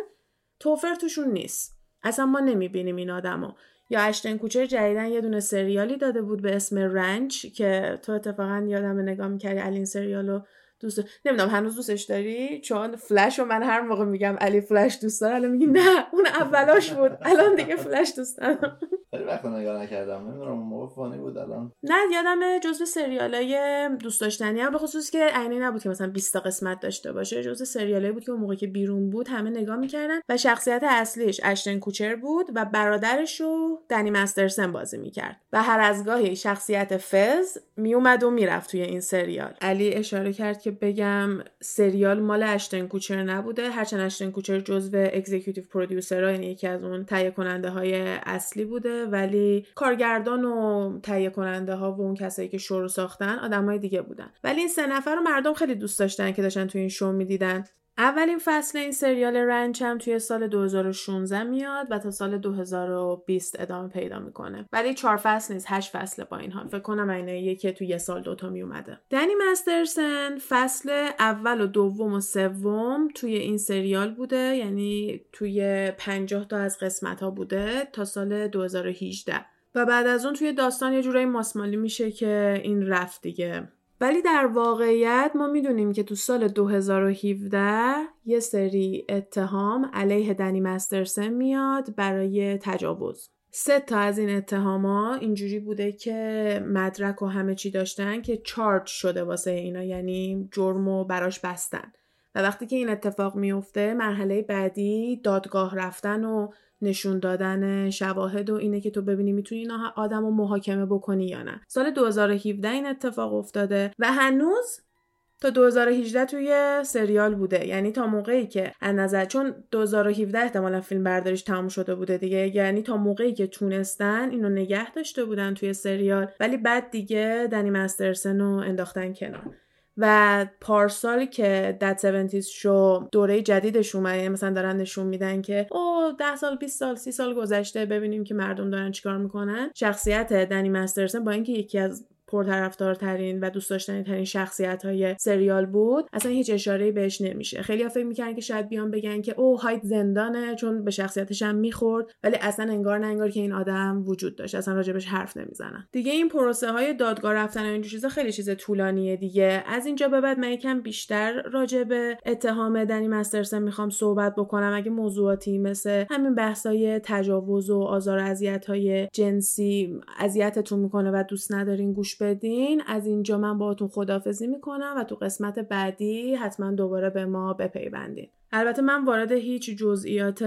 توفر توشون نیست. اصلا ما نمی‌بینیم این آدمو. یا اشتن کوچر جدیدن یه دونه سریالی داده بود به اسم Ranch که تو اتفاقا یادم نگاه می‌کردی این سریالو دوست نمی‌دونم هنوز دوستش داری؟ چون فلش رو من هر موقع میگم علی فلش دوست داره الان میگی نه اون اولاش بود. الان دیگه فلش دوست دارم. خیلی وقت نگاه نکردم. نمی‌دونم اون موقع فانی بود الان. نه یادم جزو سریالای دوست داشتنی هم به خصوص که عینی نبود که مثلا 20 تا قسمت داشته باشه. جزو سریالایی بود که اون موقع که بیرون بود همه نگاه می‌کردن و شخصیت اصلیش اشتن کوچر بود و برادرش رو دنی مسترسن بازی می‌کرد. و هر از گاهی شخصیت فز میومد و می‌رفت توی این سریال. علی اشاره کرد که بگم سریال مال اشتن کوچر نبوده. هرچند اشتن کوچر جزو اکزیکیوتیو پرودیوسر یعنی یکی از اون تهیه کننده های اصلی بوده ولی کارگردان و تهیه کننده ها و اون کسایی که شو رو ساختن آدمای دیگه بودن. ولی این سه نفر رو مردم خیلی دوست داشتن که داشتن تو این شو می‌دیدن. اولین فصل این سریال هم توی سال 2016 میاد و تا سال 2020 ادامه پیدا می‌کنه. ولی چهار فصل نیست هشت فصل با این حال. فکر کنم اینه یکی توی یه سال دوتا می اومده دنی مسترسن فصل اول و دوم و سوم توی این سریال بوده یعنی توی 50 تا از قسمت ها بوده تا سال 2018 و بعد از اون توی داستان یه جورایی ماسمالی میشه که این رفت دیگه. ولی در واقعیت ما می‌دونیم که تو سال 2017 یه سری اتهام علیه دنی مسترسن میاد برای تجاوز. سه تا از این اتهاما اینجوری بوده که مدرک و همه چی داشتن که چارج شده واسه اینا یعنی جرم و براش بستن. و وقتی که این اتفاق میفته مرحله بعدی دادگاه رفتن و نشون دادن شواهد و اینه که تو ببینی می‌تونی این آدم رو محاکمه بکنی یا نه. سال 2017 این اتفاق افتاده و هنوز تا 2018 توی سریال بوده. یعنی تا موقعی که از نظر چون 2017 احتمالا فیلم برداریش تموم شده بوده دیگه. یعنی تا موقعی که تونستن اینو نگه داشته بودن توی سریال. ولی بعد دیگه دنی مسترسن رو انداختن کنار. و پارسال که دت 70 شو دوره جدیدش اومد یعنی مثلا دارن نشون میدن که او 10 سال 20 سال 30 سال گذشته ببینیم که مردم دارن چیکار می‌کنن. شخصیت دنی مسترسن با اینکه یکی از پرطرفدارترین و دوست داشتنی ترین شخصیت های سریال بود اصلا هیچ اشاره بهش نمیشه. خیلی فکر می‌کنن که شاید بیان بگن که او هایت زندانه چون به شخصیتش هم می‌خورد ولی اصلا انگار نه انگار که این آدم وجود داشت. اصلا راجبش حرف نمی‌زنن. دیگه این پروسه های دادگاه رفتن و اینجور چیزا خیلی چیز طولانیه دیگه. از اینجا به بعد من یکم بیشتر راجب اتهام دنی مسترسن می‌خوام صحبت بکنم. اگه موضوعاتی مثل همین بحثای تجاوز و آزار اذیت های جنسی اذیتتون می‌کنه و دوست ندارین گوش بدین از اینجا من باهاتون خدافزی می‌کنم و تو قسمت بعدی حتما دوباره به ما بپیوندین. البته من وارد هیچ جزئیات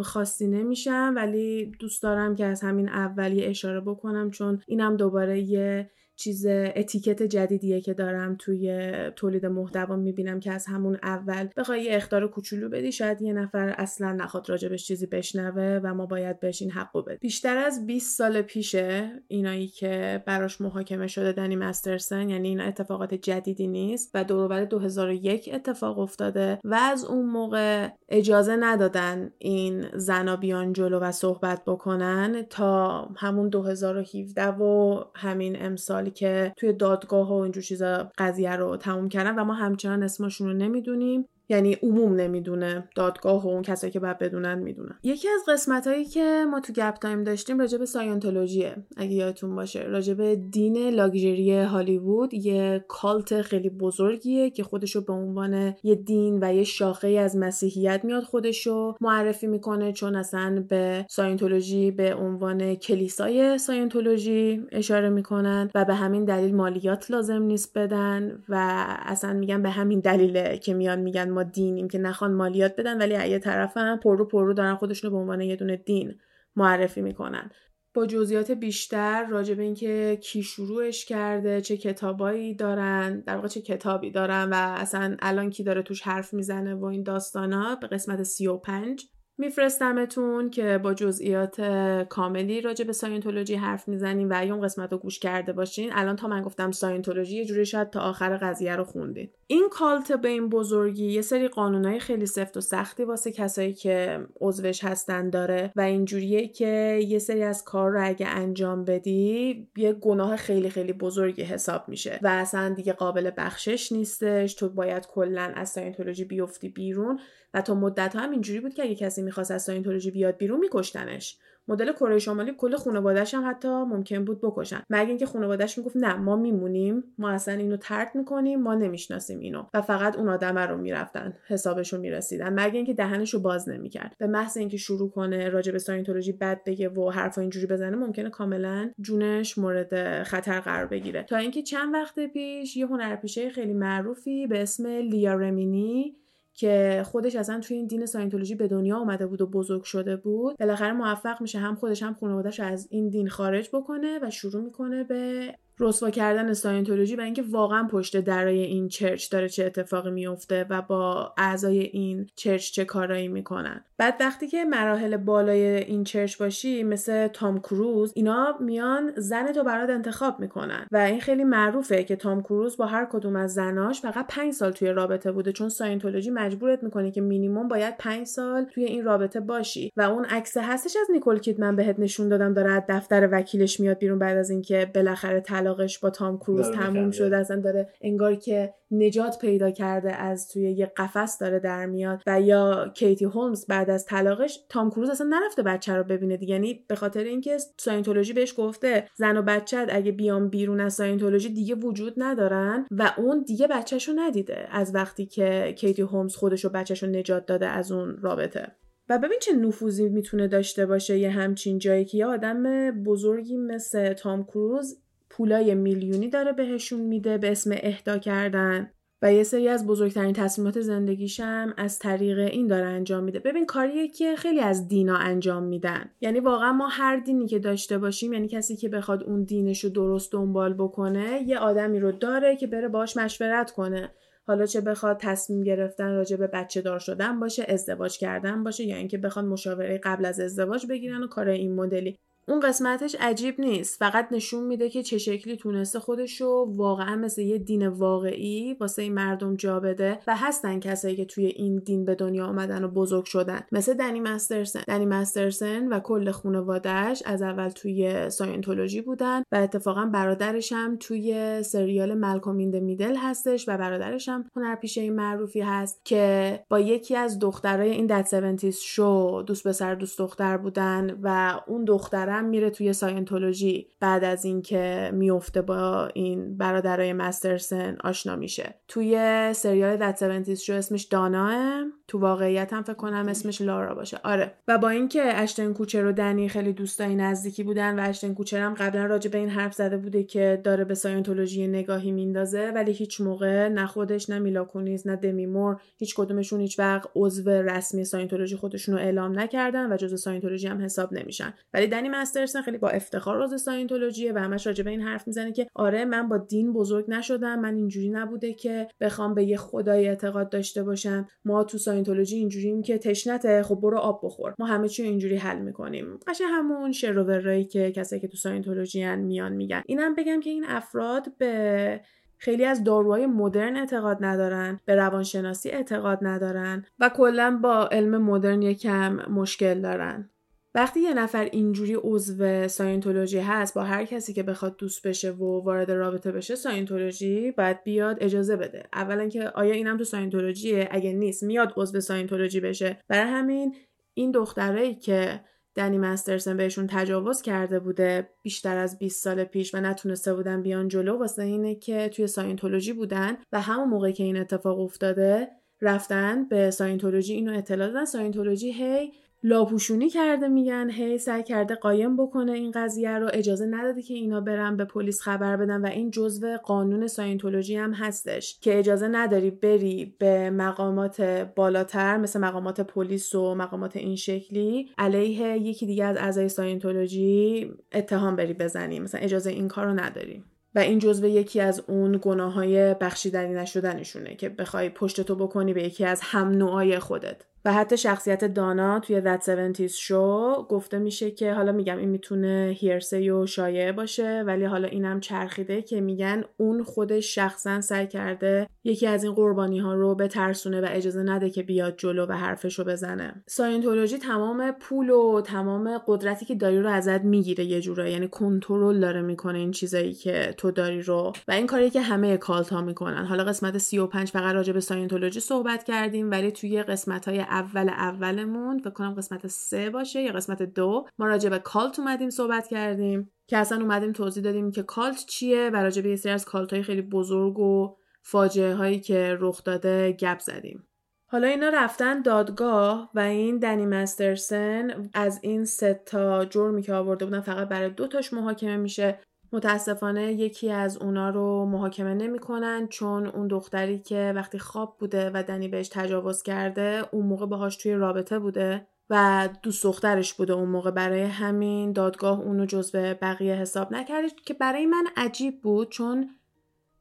خاصی نمیشم ولی دوست دارم که از همین اولی اشاره بکنم چون اینم دوباره یه چیز اتیکت جدیدیه که دارم توی تولید محتوا می‌بینم که از همون اول بخوای یه اختار کوچولو بدی شاید یه نفر اصلا نخواد راجبش چیزی بشنوه و ما باید بهش این حقو بدیم. بیشتر از 20 سال پیشه اینایی که براش محاکمه شده دنی مسترسون یعنی این اتفاقات جدیدی نیست و دورور 2001 اتفاق افتاده و از اون موقع اجازه ندادن این زنا بیان جلو و صحبت بکنن تا همون 2017 و همین امسالی که توی دادگاه و اینجور چیزا قضیه رو تموم کردن و ما همچنان اسمشون رو نمی‌دونیم. یعنی عموم نمی‌دونه دادگاه و اون کسایی که باید بدونن می‌دونن. یکی از قسمت هایی که ما تو گپ تایم داشتیم راجع به ساینتولوژیه اگه یادتون باشه. راجع به دین لاگژری هالیوود یه cult خیلی بزرگیه که خودشو به عنوان یه دین و یه شاخه از مسیحیت میاد خودشو معرفی می‌کنه چون اصلا به ساینتولوژی به عنوان کلیسای ساینتولوژی اشاره می‌کنن و به همین دلیل مالیات لازم نیست بدن و اصلا میگن به همین دلیله که میان میگن ما دینیم که نخوان مالیات بدن ولی یه طرف هم پرو پرو دارن خودشونو به عنوان یه دونه دین معرفی می‌کنن. با جزئیات بیشتر راجع به اینکه کی شروعش کرده چه کتابایی دارن در واقع چه کتابی دارن و اصلا الان کی داره توش حرف می‌زنه و این داستانا به قسمت 35 میفرستمتون که با جزئیات کاملی راجع به ساینتولوژی حرف می‌زنیم و اون قسمت رو گوش کرده باشین الان تا من گفتم ساینتولوژی یه جوری شاید تا آخر قضیه رو خوندین. این cult به این بزرگی یه سری قانونای خیلی سفت و سختی واسه کسایی که عضوش هستن داره و اینجوریه که یه سری از کار رو اگه انجام بدی یه گناه خیلی خیلی بزرگی حساب میشه و اصلا دیگه قابل بخشش نیستش. تو باید کلا از ساینتولوژی بیفتی بیرون و تا مدت هم اینجوری بود که اگه کسی می‌خواست از ساینتولوژی بیاد بیرون میکشتنش. مدل کره شمالی کل خانواده‌اش هم حتی ممکن بود بکشن. مگه اینکه خانواده‌اش می‌گفت نه ما میمونیم ما اصلا اینو ترک می‌کنیم ما نمی‌شناسیم اینو. و فقط اون آدم رو می‌رفتن حسابشو می‌رسیدن. مگه اینکه دهنشو باز نمی‌کرد. به محض اینکه شروع کنه راجع به ساینتولوژی بد بگه و حرفا اینجوری بزنه ممکنه کاملا جونش مورد خطر قرار بگیره. تا اینکه چند وقت پیش یه هنرپیشه خیلی معروفی به اسم لیا رمینی که خودش اصلا توی این دین ساینتولوژی به دنیا آمده بود و بزرگ شده بود. بالاخره موفق میشه هم خودش هم خانوادهش از این دین خارج بکنه و شروع می‌کنه به رسوا کردن ساینتولوژی و اینکه واقعا پشت درای این چرچ داره چه اتفاقی میفته و با اعضای این چرچ چه کارایی می‌کنن. بعد وقتی که مراحل بالای این چرچ باشی مثل تام کروز اینا میان زن تو برات انتخاب می‌کنن و این خیلی معروفه که تام کروز با هر کدوم از زناش فقط پنج سال توی رابطه بوده چون ساینتولوژی مجبورت می‌کنه که مینیموم باید پنج سال توی این رابطه باشی. و اون عکس هستش از نیکول کیدمن بهت نشون دادم داره از دفتر وکیلش میاد بیرون بعد از اینکه بالاخره طلاقش با تام کروز تموم شده. اصلا داره انگار که نجات پیدا کرده از توی یه قفس داره در میاد. و یا کیتی هولمز بعد از طلاقش تام کروز اصلا نرفته بچه رو ببینه دیگه. یعنی به خاطر اینکه ساینتولوژی بهش گفته زن و بچه اگه بیان بیرون از ساینتولوژی دیگه وجود ندارن و اون دیگه بچهشو ندیده از وقتی که کیتی هولمز خودشو بچهشو نجات داده از اون رابطه. و ببین چه نفوذی می‌تونه داشته باشه یه همچین جایی که یه آدم بزرگی مثل تام کروز پولای میلیونی داره بهشون میده به اسم اهدا کردن و یه سری از بزرگترین تصمیمات زندگیشم از طریق این داره انجام میده. ببین کاریه که خیلی از دینا انجام میدن. یعنی واقعا ما هر دینی که داشته باشیم یعنی کسی که بخواد اون دینش رو درست دنبال بکنه یه آدمی رو داره که بره باش مشورت کنه. حالا چه بخواد تصمیم گرفتن راجع به بچه دار شدن باشه ازدواج کردن باشه یا اینکه بخواد مشاوره قبل از ازدواج بگیرن و کار این مدلی. اون قسمتش عجیب نیست. فقط نشون میده که چه شکلی تونسته خودشو واقعا مثل یه دین واقعی واسه این مردم جا بده و هستن کسایی که توی این دین به دنیا آمدن و بزرگ شدن. مثل دنی مسترسن. دنی مسترسن و کل خانوادهش از اول توی ساینتولوژی بودن و اتفاقا برادرش هم توی سریال ملکوم این میدل هستش و برادرش هم هنرپیشه معروفی هست که با یکی از دخترای این دت 70 شو دوست پسر دوست دختر بودن و اون دختر میره توی ساینتولوژی بعد از اینکه میفته با این برادرای مسترسن آشنا میشه. توی سریال دت 70 شو اسمش داناه تو واقعیت هم فکر کنم اسمش لارا باشه. آره. و با اینکه اشتن کوچر و دنی خیلی دوستای نزدیکی بودن و اشتن کوچر هم قبلا راجع به این حرف زده بوده که داره به ساینتولوژی نگاهی میندازه ولی هیچ موقع نه خودش نه میلاکونیز نه دمیمور هیچ کدومشون هیچ وقت عضو رسمی ساینتولوژی خودشون رو اعلام نکردن و جزء ساینتولوژی هم حساب نمیشن. ولی دنی مسترسن خیلی با افتخار عضو ساینتولوژیه و همش راجع به این حرف می‌زنه که آره من با دین بزرگ نشدم من اینجوری نبوده که بخوام به یه خدای اعتقاد داشته باشم. ما تو ساینتولوژی اینجوریم که تشنته خب برو آب بخور. ما همه چی اینجوری حل می‌کنیم. قشنگ همون شر و ورایی که کسایی که تو ساینتولوژی میان میگن. اینم بگم که این افراد به خیلی از داروهای مدرن اعتقاد ندارن به روانشناسی اعتقاد ندارن و کلا با علم مدرن یکم مشکل دارن. وقتی یه نفر اینجوری عضو ساینتولوژی هست با هر کسی که بخواد دوست بشه و وارد رابطه بشه ساینتولوژی باید بیاد اجازه بده. اولا که آیا اینم تو ساینتولوژیه؟ اگه نیست میاد عضو ساینتولوژی بشه. برای همین این دخترایی که دنی مسترسن بهشون تجاوز کرده بوده بیشتر از 20 سال پیش و نتونسته بودن بیان جلو واسه اینه که توی ساینتولوژی بودن و همون موقع که این اتفاق افتاده رفتن به ساینتولوژی اینو اطلاع دادن. ساینتولوژی هی لاپوشونی کرده میگن هی سعی کرده قایم بکنه این قضیه رو. اجازه نداده که اینا برن به پلیس خبر بدن و این جزو قانون ساینتولوژی هم هستش که اجازه نداری بری به مقامات بالاتر مثل مقامات پلیس و مقامات این شکلی علیه یکی دیگه از اعضای ساینتولوژی اتهام بری بزنی. مثلا اجازه این کار رو نداری. و این جزو یکی از اون گناه های بخشیدنی نشدنشونه که بخوای پشتتو بکنی به یکی از هم نوعای خودت. و حتی شخصیت دانا توی That 70 شو گفته میشه که حالا میگم این می‌تونه hearsay و شایعه باشه ولی حالا اینم چرخیده که میگن اون خودش شخصا سعی کرده یکی از این قربانی ها رو به ترسونه و اجازه نده که بیاد جلو و حرفش رو بزنه. ساینتولوژی تمام پول و تمام قدرتی که داری رو ازت می‌گیره یه جورایی. یعنی کنترل داره می‌کنه این چیزایی که تو داری رو. و این کاری که همه کالت می‌کنن. حالا قسمت 35 فقط راجع به ساینتولوژی صحبت کردیم ولی توی قسمت های اول اولمون فکر کنم قسمت سه باشه یا قسمت دو. ما راجع به کالت اومدیم صحبت کردیم که اصلا اومدیم توضیح دادیم که کالت چیه و راجع به یه سری از کالت های خیلی بزرگ و فاجعه هایی که رخ داده گپ زدیم. حالا اینا رفتن دادگاه و این دنی مسترسن از این سه تا جرمی که آورده بودن فقط برای دو تاش محاکمه میشه. متاسفانه یکی از اونا رو محاکمه نمی‌کنن چون اون دختری که وقتی خواب بوده و دنی بهش تجاوز کرده اون موقع باهاش توی رابطه بوده و دوست دخترش بوده اون موقع. برای همین دادگاه اونو جزو بقیه حساب نکرده که برای من عجیب بود چون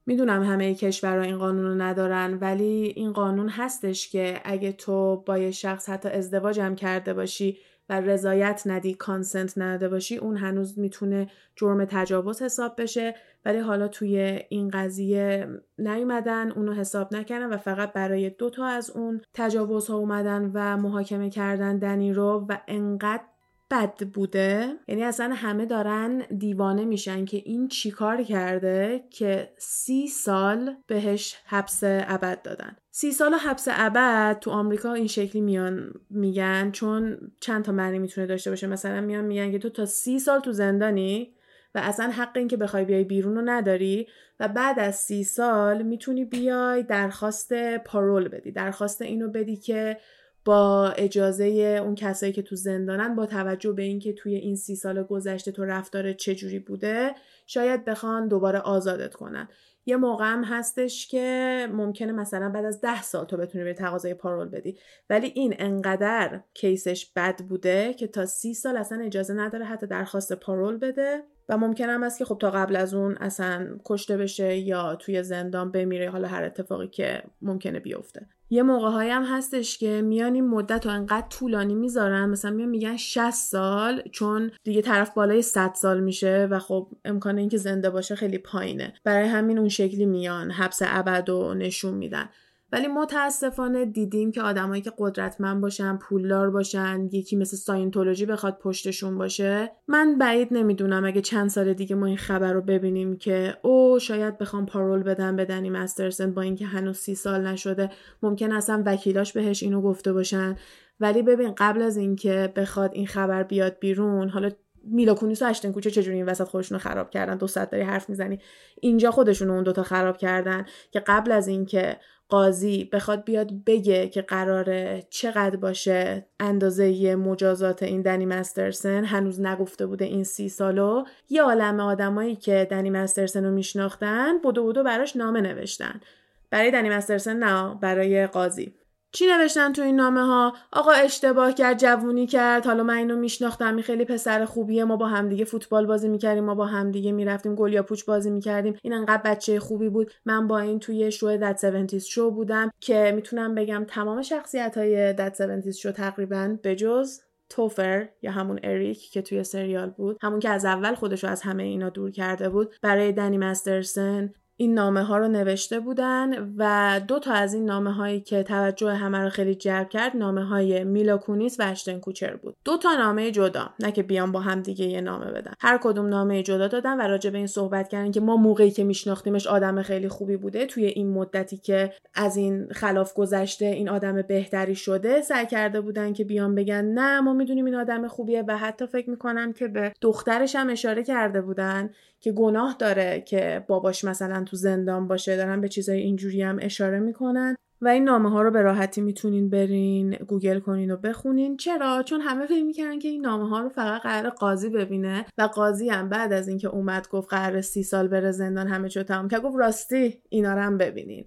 می‌دونم همه کشورها این قانون رو ندارن ولی این قانون هستش که اگه تو با یه شخص حتی ازدواج هم کرده باشی و رضایت ندی کانسنت نداده باشی اون هنوز می‌تونه جرم تجاوز حساب بشه. ولی حالا توی این قضیه نیومدن اونو حساب نکردن و فقط برای دو تا از اون تجاوزها اومدن و محاکمه کردن دنی رو و انقدر بد بوده. یعنی اصلا همه دارن دیوانه میشن که این چیکار کرده که سی سال بهش حبس ابد دادن. سی سال حبس ابد تو آمریکا این شکلی میان میگن چون چند تا معنی می‌تونه داشته باشه. مثلا میان میگن که تو تا سی سال تو زندانی و اصلا حق این که بخوای بیای بیرون رو نداری و بعد از سی سال می‌تونی بیای درخواست پارول بدی. درخواست اینو بدی که با اجازه اون کسایی که تو زندانن با توجه به اینکه توی این سی سال گذشته تو رفتار چجوری بوده شاید بخوان دوباره آزادت کنن. یه موقع هم هستش که ممکنه مثلا بعد از ده سال تو بتونی به تقاضای پارول بدی. ولی این انقدر کیسش بد بوده که تا سی سال اصلا اجازه نداره حتی درخواست پارول بده و ممکن هم است که خب تا قبل از اون اصلا کشته بشه یا توی زندان بمیره حالا هر اتفاقی که ممکنه بیفته. یه موقع هم هستش که میان این مدت رو انقدر طولانی می‌ذارن. مثلا میان میگن 60 سال چون دیگه طرف بالای 100 سال میشه و خب امکان اینکه زنده باشه خیلی پایینه. برای همین اون شکلی میان حبس ابد و نشون میدن. ولی متاسفانه دیدیم که آدمایی که قدرتمند باشن پولدار باشن یکی مثل ساینتولوژی بخواد پشتشون باشه من بعید نمی‌دونم اگه چند سال دیگه ما این خبر رو ببینیم که او شاید بخوام پارول بدن بدنی مسترسن با اینکه هنوز سی سال نشده. ممکن اصلا وکیلاش بهش اینو گفته باشن. ولی ببین قبل از اینکه بخواد این خبر بیاد بیرون حالا میلا کونیس و اشتن کوچه چجوری این وسط خودشون رو خراب کردن؟ دو ساعت داری حرف می‌زنی. اینجا خودشون اون دوتا خراب کردن که قبل از اینکه قاضی بخواد بیاد بگه که قراره چقدر باشه اندازه مجازات این دنی مسترسن هنوز نگفته بوده این سی سالو. یه عالم آدمایی که دنی مسترسن رو میشناختن بودو بودو براش نامه نوشتن. برای دنی مسترسن نه برای قاضی. چی نوشتن تو این نامه ها آقا اشتباه کرد جوونی کرد. حالا من اینو میشناختم این خیلی پسر خوبیه. ما با همدیگه فوتبال بازی می‌کردیم ما با همدیگه می‌رفتیم گلیا پوچ بازی می‌کردیم. این انقدر بچه خوبی بود. من با این توی شو دت 70 شو بودم که می‌تونم بگم تمام شخصیت های دت 70 شو تقریبا بجز توفر یا همون اریک که توی سریال بود همون که از اول خودشو از همه اینا دور کرده بود برای دنی مسترسن این نامه ها رو نوشته بودن و دو تا از این نامه هایی که توجه همه رو خیلی جلب کرد نامه های میلا کونیس و اشتن کوچر بود. دو تا نامه جدا نه که بیان با هم دیگه یه نامه بدن. هر کدوم نامه جدا دادن و راجع به این صحبت کردن که ما موقعی که میشناختیمش آدم خیلی خوبی بوده. توی این مدتی که از این خلاف گذشته این آدم بهتری شده سعی کرده بودن که بیان بگن نه ما می‌دونیم این آدم خوبیه و حتی فکر می‌کنم که به دخترش هم اشاره کرده بودن که گناه داره که باباش مثلا تو زندان باشه دارن به چیزای اینجوری هم اشاره می‌کنن. و این نامه ها رو به راحتی می‌تونین برین گوگل کنین و بخونین. چرا؟ چون همه فکر می‌کردن که این نامه ها رو فقط قرار قاضی ببینه و قاضی هم بعد از اینکه اومد گفت قرار سی سال بره زندان همه چیو تمام که گفت راستی اینا رو هم ببینین.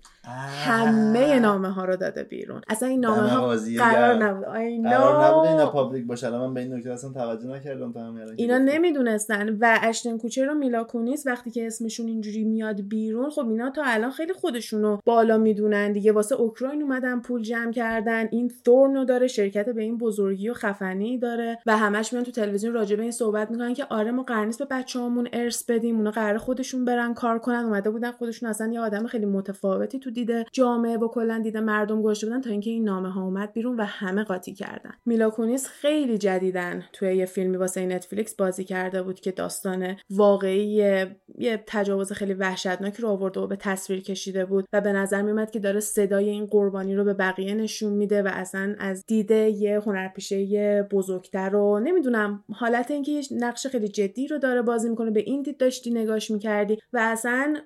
همه نامه ها رو داده بیرون. اصلا این نامه ها قرار نبود. قرار نبود اینا public باشه. من به این نکته اصلا توجه نکردم تا اینا نمی‌دونستن. و اشتن کوچر و میلا کونیس وقتی که اسمشون اینجوری میاد بیرون خب اینا تا الان خیلی خودشونو بالا می‌دونن دیگه. واسه اوکراین اومدن پول جمع کردن این Thorn و داره شرکت به این بزرگی و خفنی داره و همش میان تو تلویزیون راجع به این صحبت می‌کنن که آره ما قرار نیست به بچه‌هامون ارث بدیم اونا قراره خودشون برن کار کنن. اومده بودن خودشون اصلا یه آدم خیلی متفاوتی تو دید جامعه و کلا دید مردم گذاشته بودن تا اینکه این نامه ها اومد بیرون و همه قاطی کردن. میلا کونیس خیلی جدیدا توی یه فیلمی واسه نتفلیکس بازی کرده بود که داستان واقعی یه تجاوز خیلی وحشتناکی رو آورده و به تصویر کشیده بود و به نظر میومد که داره صدای این قربانی رو به بقیه نشون میده و اصلا از دیده یه هنرپیشه بزرگتر رو نمی‌دونم. حالت اینکه یه نقش خیلی جدی رو داره بازی می‌کنه به این دید داشتی نگاش می‌کردی و اصلا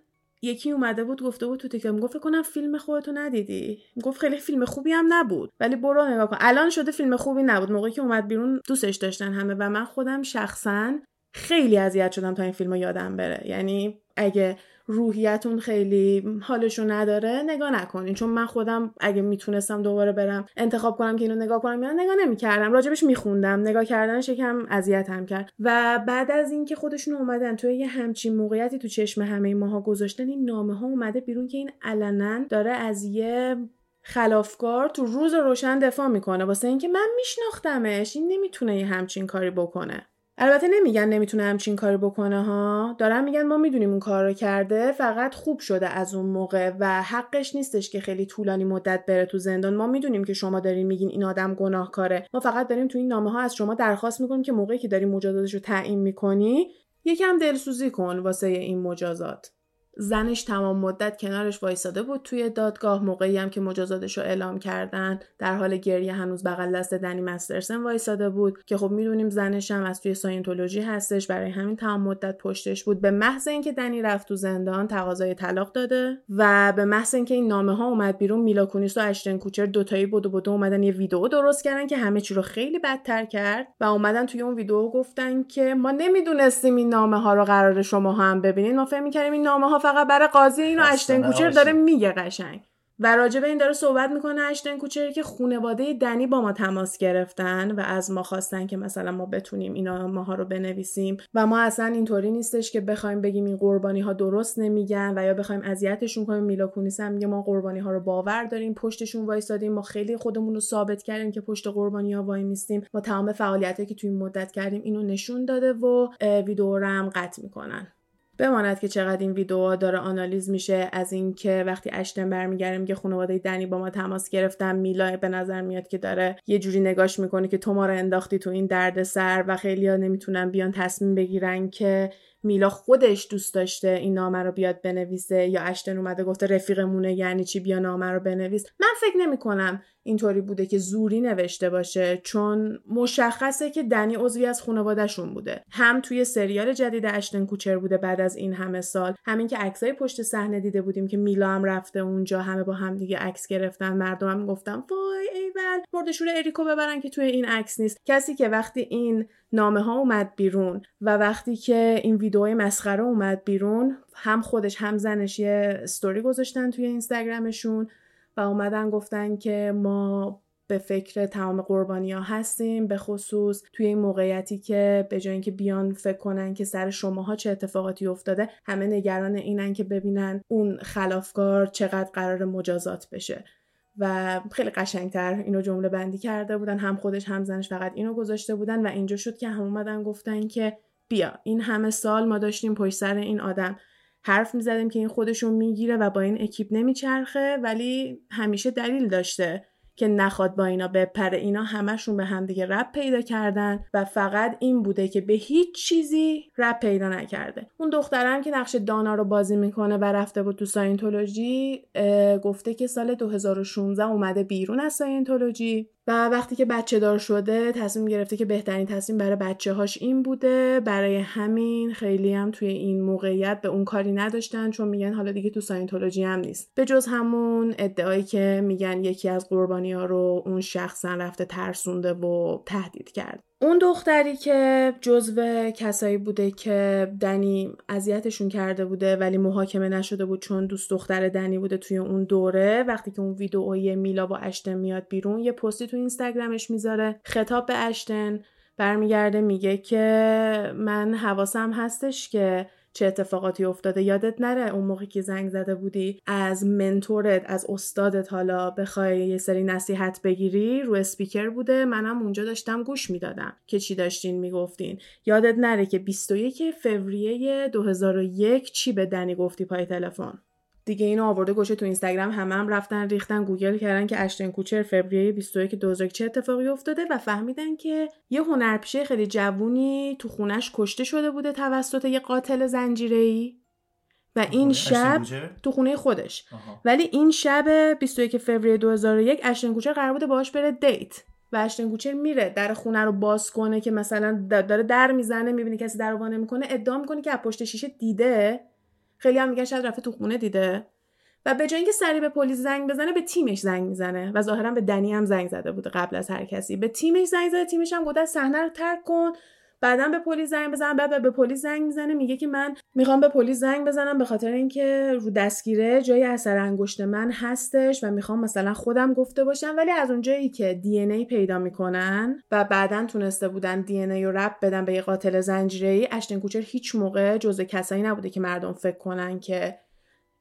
یکی اومده بود گفته بود تو تیکه می‌گفت کنم فیلم خودتو ندیدی. گفت خیلی فیلم خوبی هم نبود. ولی برو نگاه کن. الان شده فیلم خوبی نبود. موقعی که اومد بیرون دوستش داشتن همه و من خودم شخصا خیلی اذیت شدم تا این فیلم یادم بره. یعنی اگه روحیتون خیلی حالشو نداره نگاه نکنین. چون من خودم اگه می‌تونستم دوباره برم انتخاب کنم که اینو نگاه کنم یا نگاه نمی‌کردم. راجبش میخوندم نگاه کردنش یکم اذیتم کرد. و بعد از اینکه خودشون اومدن توی یه همچین موقعیتی تو چشم همه ماها گذاشتن این نامه ها اومده بیرون که این علنا داره از یه خلافکار تو روز روشن دفاع می‌کنه. واسه اینکه من میشناختمش این نمی‌تونه یه همچین کاری بکنه. البته نمیگن نمی‌تونه همچین کاری بکنه ها؟ دارن میگن ما می‌دونیم اون کار رو کرده فقط خوب شده از اون موقع و حقش نیستش که خیلی طولانی مدت بره تو زندان. ما می‌دونیم که شما دارین میگین این آدم گناهکاره. ما فقط داریم تو این نامه ها از شما درخواست می‌کنیم که موقعی که داری مجازاتش رو تعیین می‌کنی یکم دلسوزی کن واسه این مجازات. زنش تمام مدت کنارش وایساده بود توی دادگاه. موقعی هم که مجازاتش رو اعلام کردن در حال گریه هنوز بغل دست دنی مسترسن وایساده بود که خب می‌دونیم زنش هم از توی ساینتولوژی هستش برای همین تمام مدت پشتش بود. به محض اینکه دنی رفت تو زندان تقاضای طلاق داده و به محض اینکه این نامه ها اومد بیرون میلا کونیس و اشتن کوچر دوتایی بودو بودو اومدن یه ویدیو درست کردن که همه چی رو خیلی بدتر کرد و اومدن توی اون ویدیو گفتن که ما نمی‌دونستیم این نامه ها رو قرار شما هم ببینین. ما فکر می‌کردیم این نامه ها فقط برای قاضی اینو اشتن کوچر داره میگه قشنگ. و راجع به این داره صحبت می‌کنه اشتن کوچر که خونواده دنی با ما تماس گرفتن و از ما خواستن که مثلا ما بتونیم اینا ماها رو بنویسیم. و ما اصلا اینطوری نیستش که بخوایم بگیم این قربانی ها درست نمیگن و یا بخوایم اذیتشون کنیم. میلا کونیس هم میگه ما قربانی ها رو باور داریم پشتشون وایسادیم ما خیلی خودمون رو ثابت کردیم که پشت قربانی ها وای میستیم. ما تمام فعالیتی که توی این مدت کردیم اینو نشون داده و ویدیو رو هم قطع می‌کنن. بماند که چقدر این ویدیو داره آنالیز میشه. از اینکه وقتی اشتن برمیگره میگه خانواده دنی با ما تماس گرفتن. میلا به نظر میاد که داره یه جوری نگاش می‌کنه که تو ما رو انداختی تو این دردسر و خیلیا نمی‌تونن بیان تصمیم بگیرن که میلا خودش دوست داشته این نامه رو بیاد بنویسه یا اشتن اومده گفته رفیقمونه یعنی چی؟ بیا نامه رو بنویس. من فکر نمی کنم اینطوری بوده که زوری نوشته باشه چون مشخصه که دنی عضوی از خانوادهشون بوده. هم توی سریال جدید اشتن کوچر بوده بعد از این همه سال همین که عکسای پشت صحنه دیده بودیم که میلا هم رفته اونجا همه با هم دیگه عکس گرفتن مردم هم گفتن وای ایول مردشور اریکو ببرن که توی این عکس نیست. کسی که وقتی این نامه ها اومد بیرون و وقتی که این ویدیوهای مسخره اومد بیرون هم خودش هم زنش یه استوری گذاشتن توی اینستاگرامشون و اومدن گفتن که ما به فکر تمام قربانی ها هستیم به خصوص توی این موقعیتی که به جای اینکه بیان فکر کنن که سر شماها چه اتفاقاتی افتاده همه نگران اینن که ببینن اون خلافکار چقدر قرار مجازات بشه. و خیلی قشنگتر اینو جمله بندی کرده بودن هم خودش هم زنش فقط اینو گذاشته بودن و اینجا شد که هم اومدن گفتن که بیا این همه سال ما داشتیم پشت سر این آدم. حرف می‌زدیم که این خودشون می‌گیره و با این اکیپ نمیچرخه ولی همیشه دلیل داشته که نخواد با اینا بپره. اینا همشون به همدیگه رب پیدا کردن و فقط این بوده که به هیچ چیزی رب پیدا نکرده. اون دخترم که نقش دانا رو بازی می‌کنه و رفته بود تو ساینتولوژی گفته که سال 2016 اومده بیرون از ساینتولوژی. و وقتی که بچه دار شده تصمیم گرفته که بهترین تصمیم برای بچه هاش این بوده. برای همین خیلی هم توی این موقعیت به اون کاری نداشتن چون میگن حالا دیگه تو ساینتولوژی هم نیست. به جز همون ادعایی که میگن یکی از قربانی ها رو اون شخصا رفته ترسونده و تهدید کرد. اون دختری که جزو کسایی بوده که دنی اذیتشون کرده بوده ولی محاکمه نشده بود چون دوست دختر دنی بوده توی اون دوره وقتی که اون ویدئوی میلا با اشتن میاد بیرون یه پستی تو اینستاگرامش می‌ذاره خطاب به اشتن برمیگرده میگه که من حواسم هستش که چه اتفاقاتی افتاده. یادت نره اون موقع که زنگ زده بودی از mentor ت از استادت حالا بخوای یه سری نصیحت بگیری؟ رو اسپیکر بوده. منم اونجا داشتم گوش می‌دادم که چی داشتین می‌گفتین. یادت نره که 21 فوریه 2001 چی به دنی گفتی پای تلفن. دیگه اینو آورده گوشه تو اینستاگرام همه هم رفتن ریختن گوگل کردن که اشتن کوچر فوریه 21 2001 چه اتفاقی افتاده و فهمیدن که یه هنرپیشه خیلی جوونی تو خونش کشته شده بوده توسط یه قاتل زنجیره‌ای. و این شب تو خونه خودش. ولی این شب 21 فوریه 2001 اشتن کوچر قرار بوده باهاش بره دیت و اشتن کوچر میره در خونه رو باز کنه که مثلا داره در می‌زنه می‌بینه کسی در رو می‌کنه ادعا می‌کنه که از پشت شیشه دیده خیلی هم میگن شاید رفته تو خونه دیده. و به جای اینکه سری به پلیس زنگ بزنه به تیمش زنگ می‌زنه. و ظاهرا به دنی هم زنگ زده بوده قبل از هر کسی. به تیمش زنگ زده تیمش هم گفته صحنه رو ترک کن. بعدا به پلیس زنگ بزنم بعد به پلیس زنگ می‌زنه میگه که من می‌خوام به پلیس زنگ بزنم به خاطر اینکه رو دستگیره جای اثر انگشت من هستش و می‌خوام مثلا خودم گفته باشم. ولی از اونجایی که دی ای پیدا می‌کنن و بعدا تونسته بودن دی ای رو رب بدن به یه قاتل زنجیره ای اشتن کوچر هیچ موقع جزء کسایی نبوده که مردم فکر کنن که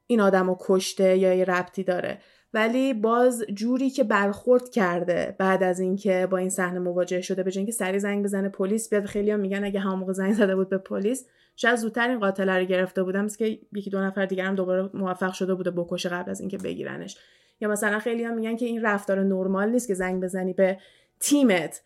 این آدم رو کشته یا یه ربطی داره. ولی باز جوری که برخورد کرده بعد از اینکه با این صحنه مواجه شده به اینکه سری زنگ بزنه پلیس بیاد خیلی هم میگن اگه همون موقع زنگ زده بود به پلیس شاید زودتر این قاتل رو گرفته بودم که یکی دو نفر دیگر هم دوباره موفق شده بوده بکشه قبل از اینکه بگیرنش. یا مثلا خیلی هم میگن که این رفتار نرمال نیست که زنگ بزنی به تیمت.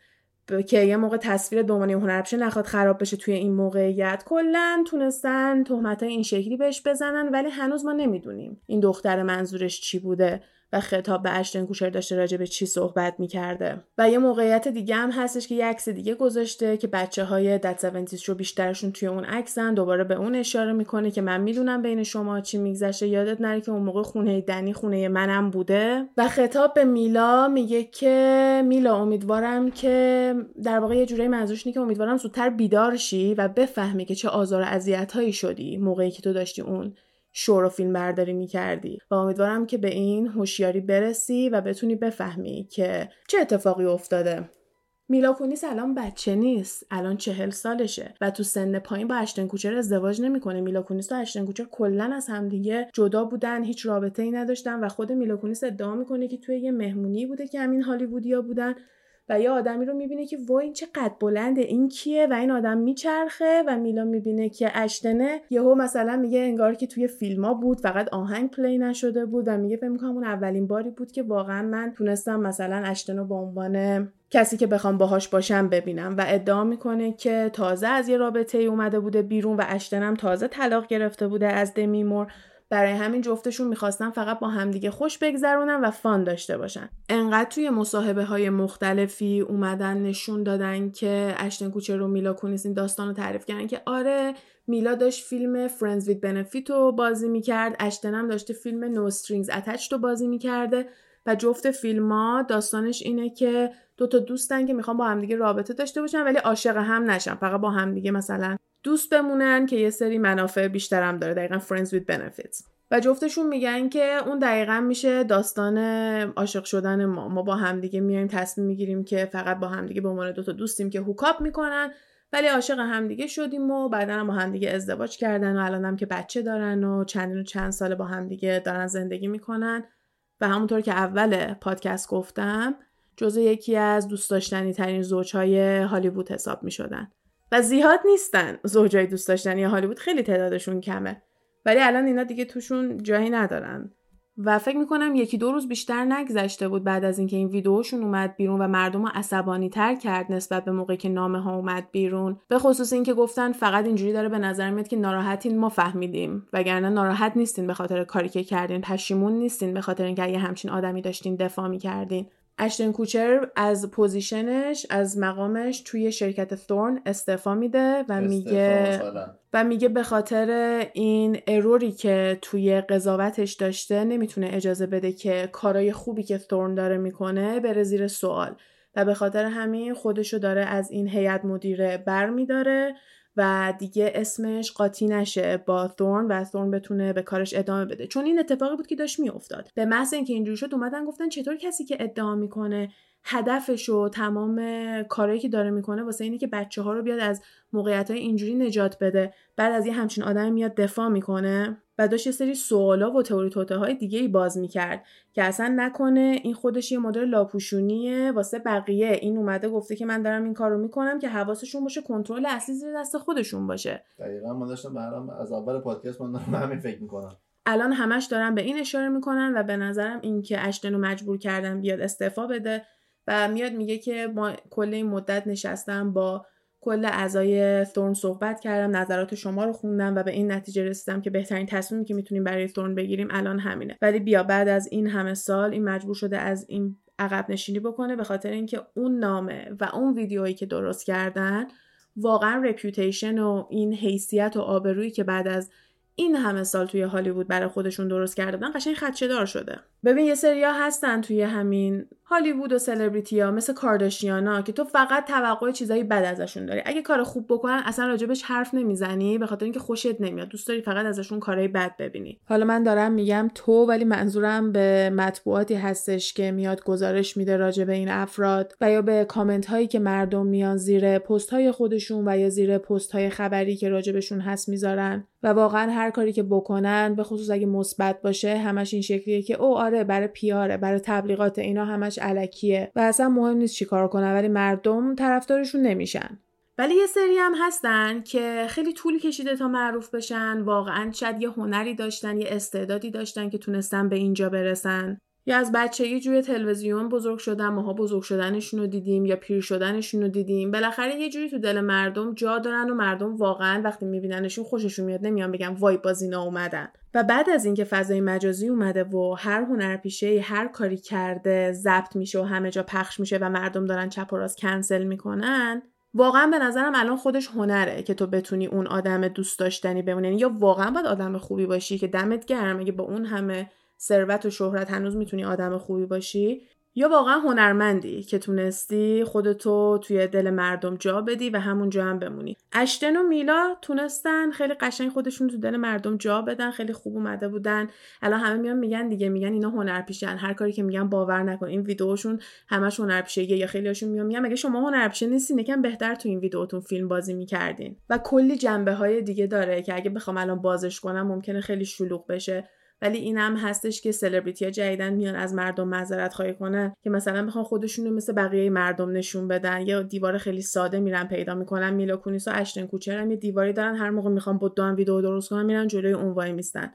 که یه موقع تصویر به عنوان هنرپیشه نخواد خراب بشه توی این موقعیت. کلا تونستن تهمت این شکلی بهش بزنن ولی هنوز ما نمی‌دونیم این دختر منظورش چی بوده. و خطاب به اشتن کوشر داشته راجع به چی صحبت می‌کرده. و یه موقعیت دیگه هم هستش که یه عکس دیگه گذاشته که بچه های دت رو بیشترشون توی اون عکسن دوباره به اون اشاره می‌کنه که من می‌دونم بین شما چی میگذشته یادت نره که اون موقع خونه دنی خونه منم بوده. و خطاب به میلا میگه که میلا امیدوارم که در واقع یه جورایی منظورش که امیدوارم زودتر بیدار شی و بفهمی که چه آزار و اذیت هایی شدی موقعی که تو داشتی اون شور و فیلم برداری می‌کردی. و امیدوارم که به این هوشیاری برسی و بتونی بفهمی که چه اتفاقی افتاده. میلا کونیس الان بچه نیست. الان چهل سالشه و تو سن پایین با اشتن کوچر ازدواج نمی‌کنه. میلا کونیس و اشتن کوچر کلا از همدیگه جدا بودن هیچ رابطه ای نداشتن و خود میلا کونیس ادعا می‌کنه که توی یه مهمونی بوده که همین هالیوودیا بودن. یه آدمی رو می‌بینه که وای این چه قدر بلنده این کیه و این آدم میچرخه و میلا می‌بینه که اشتنه. یهو مثلا میگه انگار که توی فیلما بود فقط آهنگ play نشده بود و میگه فکر می‌کنم اون اولین باری بود که واقعا من تونستم مثلا اشتن رو به عنوان کسی که بخوام باهاش باشم ببینم. و ادعا می‌کنه که تازه از یه رابطه ای اومده بوده بیرون و اشتنم تازه طلاق گرفته بوده از دمیمور برای همین جفتشون می‌خواستن فقط با همدیگه خوش بگذرونن و fun داشته باشن. انقدر توی مصاحبه های مختلفی اومدن نشون دادن که اشتن کوچر و میلا کونیس این داستان رو تعریف کردن که آره میلا داشت فیلم Friends with Benefits رو بازی می‌کرد اشتنم داشته فیلم No Strings Attached رو بازی می‌کرده و جفت فیلم ها داستانش اینه که دو تا دوستن که می‌خوان با همدیگه رابطه داشته باشن ولی عاشق هم نشن فقط با همدیگه مثلا دوست بمونن که یه سری منافع بیشتر هم داره دقیقا friends with benefits. و جفتشون میگن که اون دقیقا میشه داستان عاشق شدن ما. ما با همدیگه میایم تصمیم می‌گیریم که فقط با همدیگه به عنوان دوتا دوستیم که هوکاپ می‌کنن ولی عاشق همدیگه شدیم و بعدا هم با همدیگه ازدواج کردن و الان هم که بچه دارن و چندین و چند سال با همدیگه دارن زندگی می‌کنن. و همونطور که اول پادکست گفتم جزو یکی از دوست داشتنی ترین زوجهای هالیوود حساب می شدن. و زیاد نیستن زوجای دوست داشتنی هالیوود خیلی تعدادشون کمه. ولی الان اینا دیگه توشون جایی ندارن. و فکر می‌کنم یکی دو روز بیشتر نگذشته بود بعد از اینکه این ویدیوشون اومد بیرون و مردم رو عصبانی تر کرد نسبت به موقعی که نامه ها اومد بیرون. به خصوص اینکه گفتن فقط اینجوری داره به نظر میاد که ناراحتین ما فهمیدیم. وگرنه ناراحت نیستین به خاطر کاری که کردین. پشیمون نیستین به خاطر اینکه یه همچین آدمی داشتین دفاع می‌کردین. اشتن کوچر از position ش از مقامش توی شرکت Thorn استعفا میده و میگه و میگه به خاطر این error ی که توی قضاوتش داشته نمی‌تونه اجازه بده که کارای خوبی که Thorn داره می‌کنه بره زیر سوال. و به خاطر همین خودشو داره از این هیئت مدیره بر میداره و دیگه اسمش قاطی نشه با Thorn و Thorn بتونه به کارش ادامه بده. چون این اتفاقی بود که داشت میافتاد. به محض اینکه اینجوری شد اومدن گفتن چطور کسی که ادعا می‌کنه هدفش و تمام کارهایی که داره می‌کنه واسه اینه که بچه ها رو بیاد از موقعیت های اینجوری نجات بده. بعد از یه همچین آدم میاد دفاع می‌کنه. و داشت یه سری سوالا و تئوری توته های دیگه ای باز می‌کرد که اصلا نکنه این خودش یه مدل لاپوشونیه واسه بقیه. این اومده گفته که من دارم این کارو می‌کنم که حواسشون باشه کنترل اصلی زیر دست خودشون باشه. دقیقا ما داشتم برام از اول پادکست من دارم همین فکر می‌کنم. الان همش دارن به این اشاره می‌کنن و به نظرم این که اشتن رو مجبور کردن بیاد استعفا بده. و میاد میگه که ما کل این مدت نشستم با کل اعضای ثورن صحبت کردم نظرات شما رو خوندم و به این نتیجه رسیدم که بهترین تصمیمی که می‌تونیم برای ثورن بگیریم الان همینه. ولی بیا بعد از این همه سال این مجبور شده از این عقب نشینی بکنه به خاطر اینکه اون نامه و اون ویدیویی که درست کردن واقعا رپیوتیشن و این حیثیت و آبرویی که بعد از این همه سال توی هالیوود برای خودشون درست کرده بودن قشنگ خدشه شده. ببین یه سریا هستن توی همین هالیوود و سلبریتی ها مثل کارداشیانا که تو فقط توقع چیزایی بد ازشون داری. اگه کار خوب بکنن اصلا راجبش حرف نمی‌زنی به خاطر اینکه خوشت نمیاد. دوست داری فقط ازشون کارهای بد ببینی. حالا من دارم میگم تو ولی منظورم به مطبوعاتی هستش که میاد گزارش میده راجب این افراد و یا به کامنت هایی که مردم میان زیر پست های خودشون و یا زیر پست های خبری که راجبشون هست می‌ذارن. و واقعا هر کاری که بکنن به خصوص اگه مثبت باشه همش این شکلیه که او آره برای پیاره برای تبلیغات اینا همش علکیه و اصلا مهم نیست چیکار کنن ولی مردم طرفدارشون نمیشن. ولی یه سری هم هستن که خیلی طول کشیده تا معروف بشن واقعا شاید یه هنری داشتن یه استعدادی داشتن که تونستن به اینجا برسن. یا از بچگی جوی تلویزیون بزرگ شدن ماها بزرگ شدنشون رو دیدیم یا پیر شدنشون رو دیدیم. بالاخره یه جوری تو دل مردم جا دارن و مردم واقعا وقتی میبیننشون خوششون میاد. نمیان بگم وای باز اینا اومدن. و بعد از اینکه فضای مجازی اومده و هر هنرپیشه هر کاری کرده ضبط میشه و همه جا پخش میشه و مردم دارن چپ و راست کنسل می‌کنن واقعا به نظرم الان خودش هنره که تو بتونی اون آدم دوست داشتنی بمونی. یعنی یا واقعا باید آدم خوبی باشی که دمت گرم اگه با اون همه ثروت و شهرت هنوز می‌تونی آدم خوبی باشی؟ یا واقعا هنرمندی که تونستی خودتو توی دل مردم جا بدی و همونجا هم بمونی؟ اشتن و میلا تونستن خیلی قشنگ خودشون تو دل مردم جا بدن خیلی خوب اومده بودن. الان همه میان میگن دیگه میگن اینا هنرپیشن. هر کاری که میگن باور نکن. این ویدیوشون همش هنرپیشه یا خیلیاشون میان میگن مگه شما هنرپیشه نیستین؟ یکم بهتر تو این ویدیوتون فیلم بازی می‌کردین. و کلی جنبه های دیگه داره که اگه بخوام الان بازش کنم ممکنه خیلی شلوغ بشه. ولی این هم هستش که سلبریتی ها جدیدن میان از مردم معذرت خواهی کنن که مثلا بخوان خودشون رو مثل بقیه مردم نشون بدن. یا دیوار خیلی ساده میرن پیدا می‌کنن. میلا کونیس و اشتن کوچر هم یه دیواری دارن. هر موقع می‌خوان دو ویدیو درست کنن میرن جلوی اون وای میستن.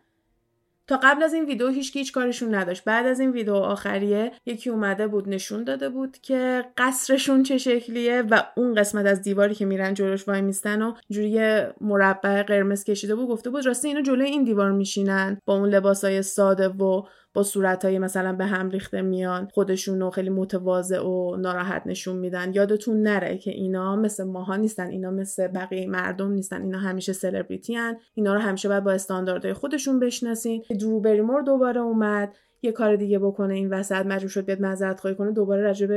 تا قبل از این ویدیو هیچ هیچ کارشون نداشت. بعد از این ویدیو آخریه یکی اومده بود نشون داده بود که قصرشون چه شکلیه و اون قسمت از دیواری که میرن جلوش وای میستن و جوری مربع قرمز کشیده بود گفته بود راستی اینا جلوی این دیوار میشینن با اون لباسای ساده و با صورتهای مثلا به هم ریخته میان خودشون رو خیلی متواضع و ناراحت نشون میدن. یادتون نره که اینا مثل ماها نیستن اینا مثل بقیه مردم نیستن. اینا همیشه سلبریتی هن. اینا رو همیشه باید با استانداردهای خودشون بشناسین. درو بریمور دوباره اومد. یه کار دیگه بکنه این وسط. مجبور شد بیاد معذرت خواهی کنه. دوباره راجع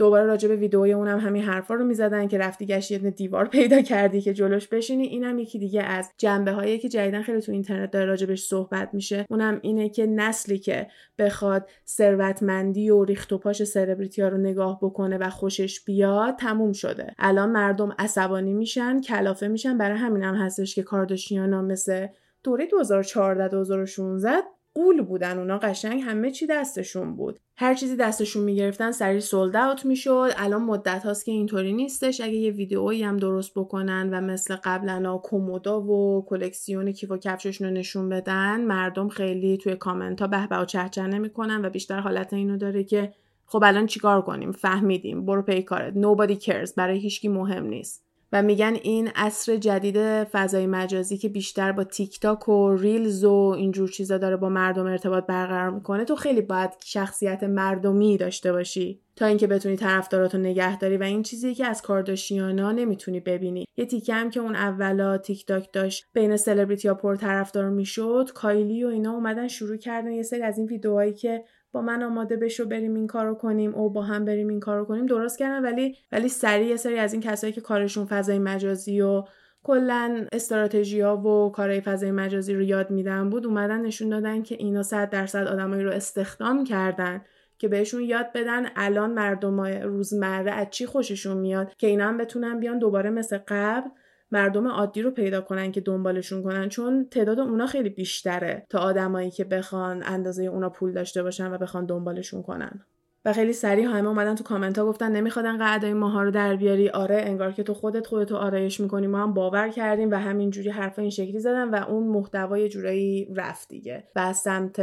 دوباره راجع به ویدئوی اونم همین حرفا رو می‌زدن که رفتی گشتی یه دیوار پیدا کردی که جلوش بشینی. اینم یکی دیگه از جنبه هایی که جدیدن خیلی تو اینترنت داره راجبش صحبت میشه. اونم اینه که نسلی که بخواد ثروتمندی و ریخت و پاش سلبریتی ها رو نگاه بکنه و خوشش بیاد تموم شده. الان مردم عصبانی میشن کلافه میشن. برای همینم هم هستش که کارداشیانا مثل دوره 2014 2016 غول بودن اونا قشنگ همه چی دستشون بود. هر چیزی دستشون می‌گرفتن سریع sold out می‌شد. الان مدت هاست که اینطوری نیستش. اگه یه ویدئویی هم درست بکنن و مثل قبلا کومودا و کلکسیون کیف و کفششون رو نشون بدن مردم خیلی توی کامنت ها به‌به و چه‌چه نمی‌کنن و بیشتر حالت اینو داره که خب الان چیکار کنیم؟ فهمیدیم. برو پی کارت. Nobody cares. برای هیچکی مهم نیست. و میگن این عصر جدید فضای مجازی که بیشتر با تیک تاک و ریلز و اینجور چیزا داره با مردم ارتباط برقرار می‌کنه تو خیلی باید شخصیت مردمی داشته باشی تا اینکه بتونی طرفداراتو نگه داری و این چیزی که از کارداشیانا نمی‌تونی ببینی. یه تیکه هم که اون اولا تیک تاک داشت بین سلبریتی ها پر طرفدار می‌شد کایلی و اینا اومدن شروع کردن یه سری از این ویدیوهایی که با من آماده بشو بریم این کارو کنیم او با هم بریم این کارو کنیم. درست کردن ولی ولی سریع یه سری از این کسایی که کارشون فضای مجازی و کلا استراتژی ها و کارهای فضای مجازی رو یاد میدن بود اومدن نشون دادن که اینا صد درصد آدمایی رو استخدام کردن که بهشون یاد بدن الان مردم روزمره از چی خوششون میاد که اینا هم بتونن بیان دوباره مثل قبل مردم عادی رو پیدا کنن که دنبالشون کنن چون تعداد اونا خیلی بیشتره تا آدمایی که بخوان اندازه اونا پول داشته باشن و بخوان دنبالشون کنن. و خیلی سریع همه اومدن تو کامنت ها گفتن نمیخوادن قعدای ماها رو در بیاری. آره انگار که تو خودت خودتو آرایش می‌کنی. ما هم باور کردیم و همینجوری حرفا این شکلی زدن و اون محتوای جورایی رفت دیگه. و از سمت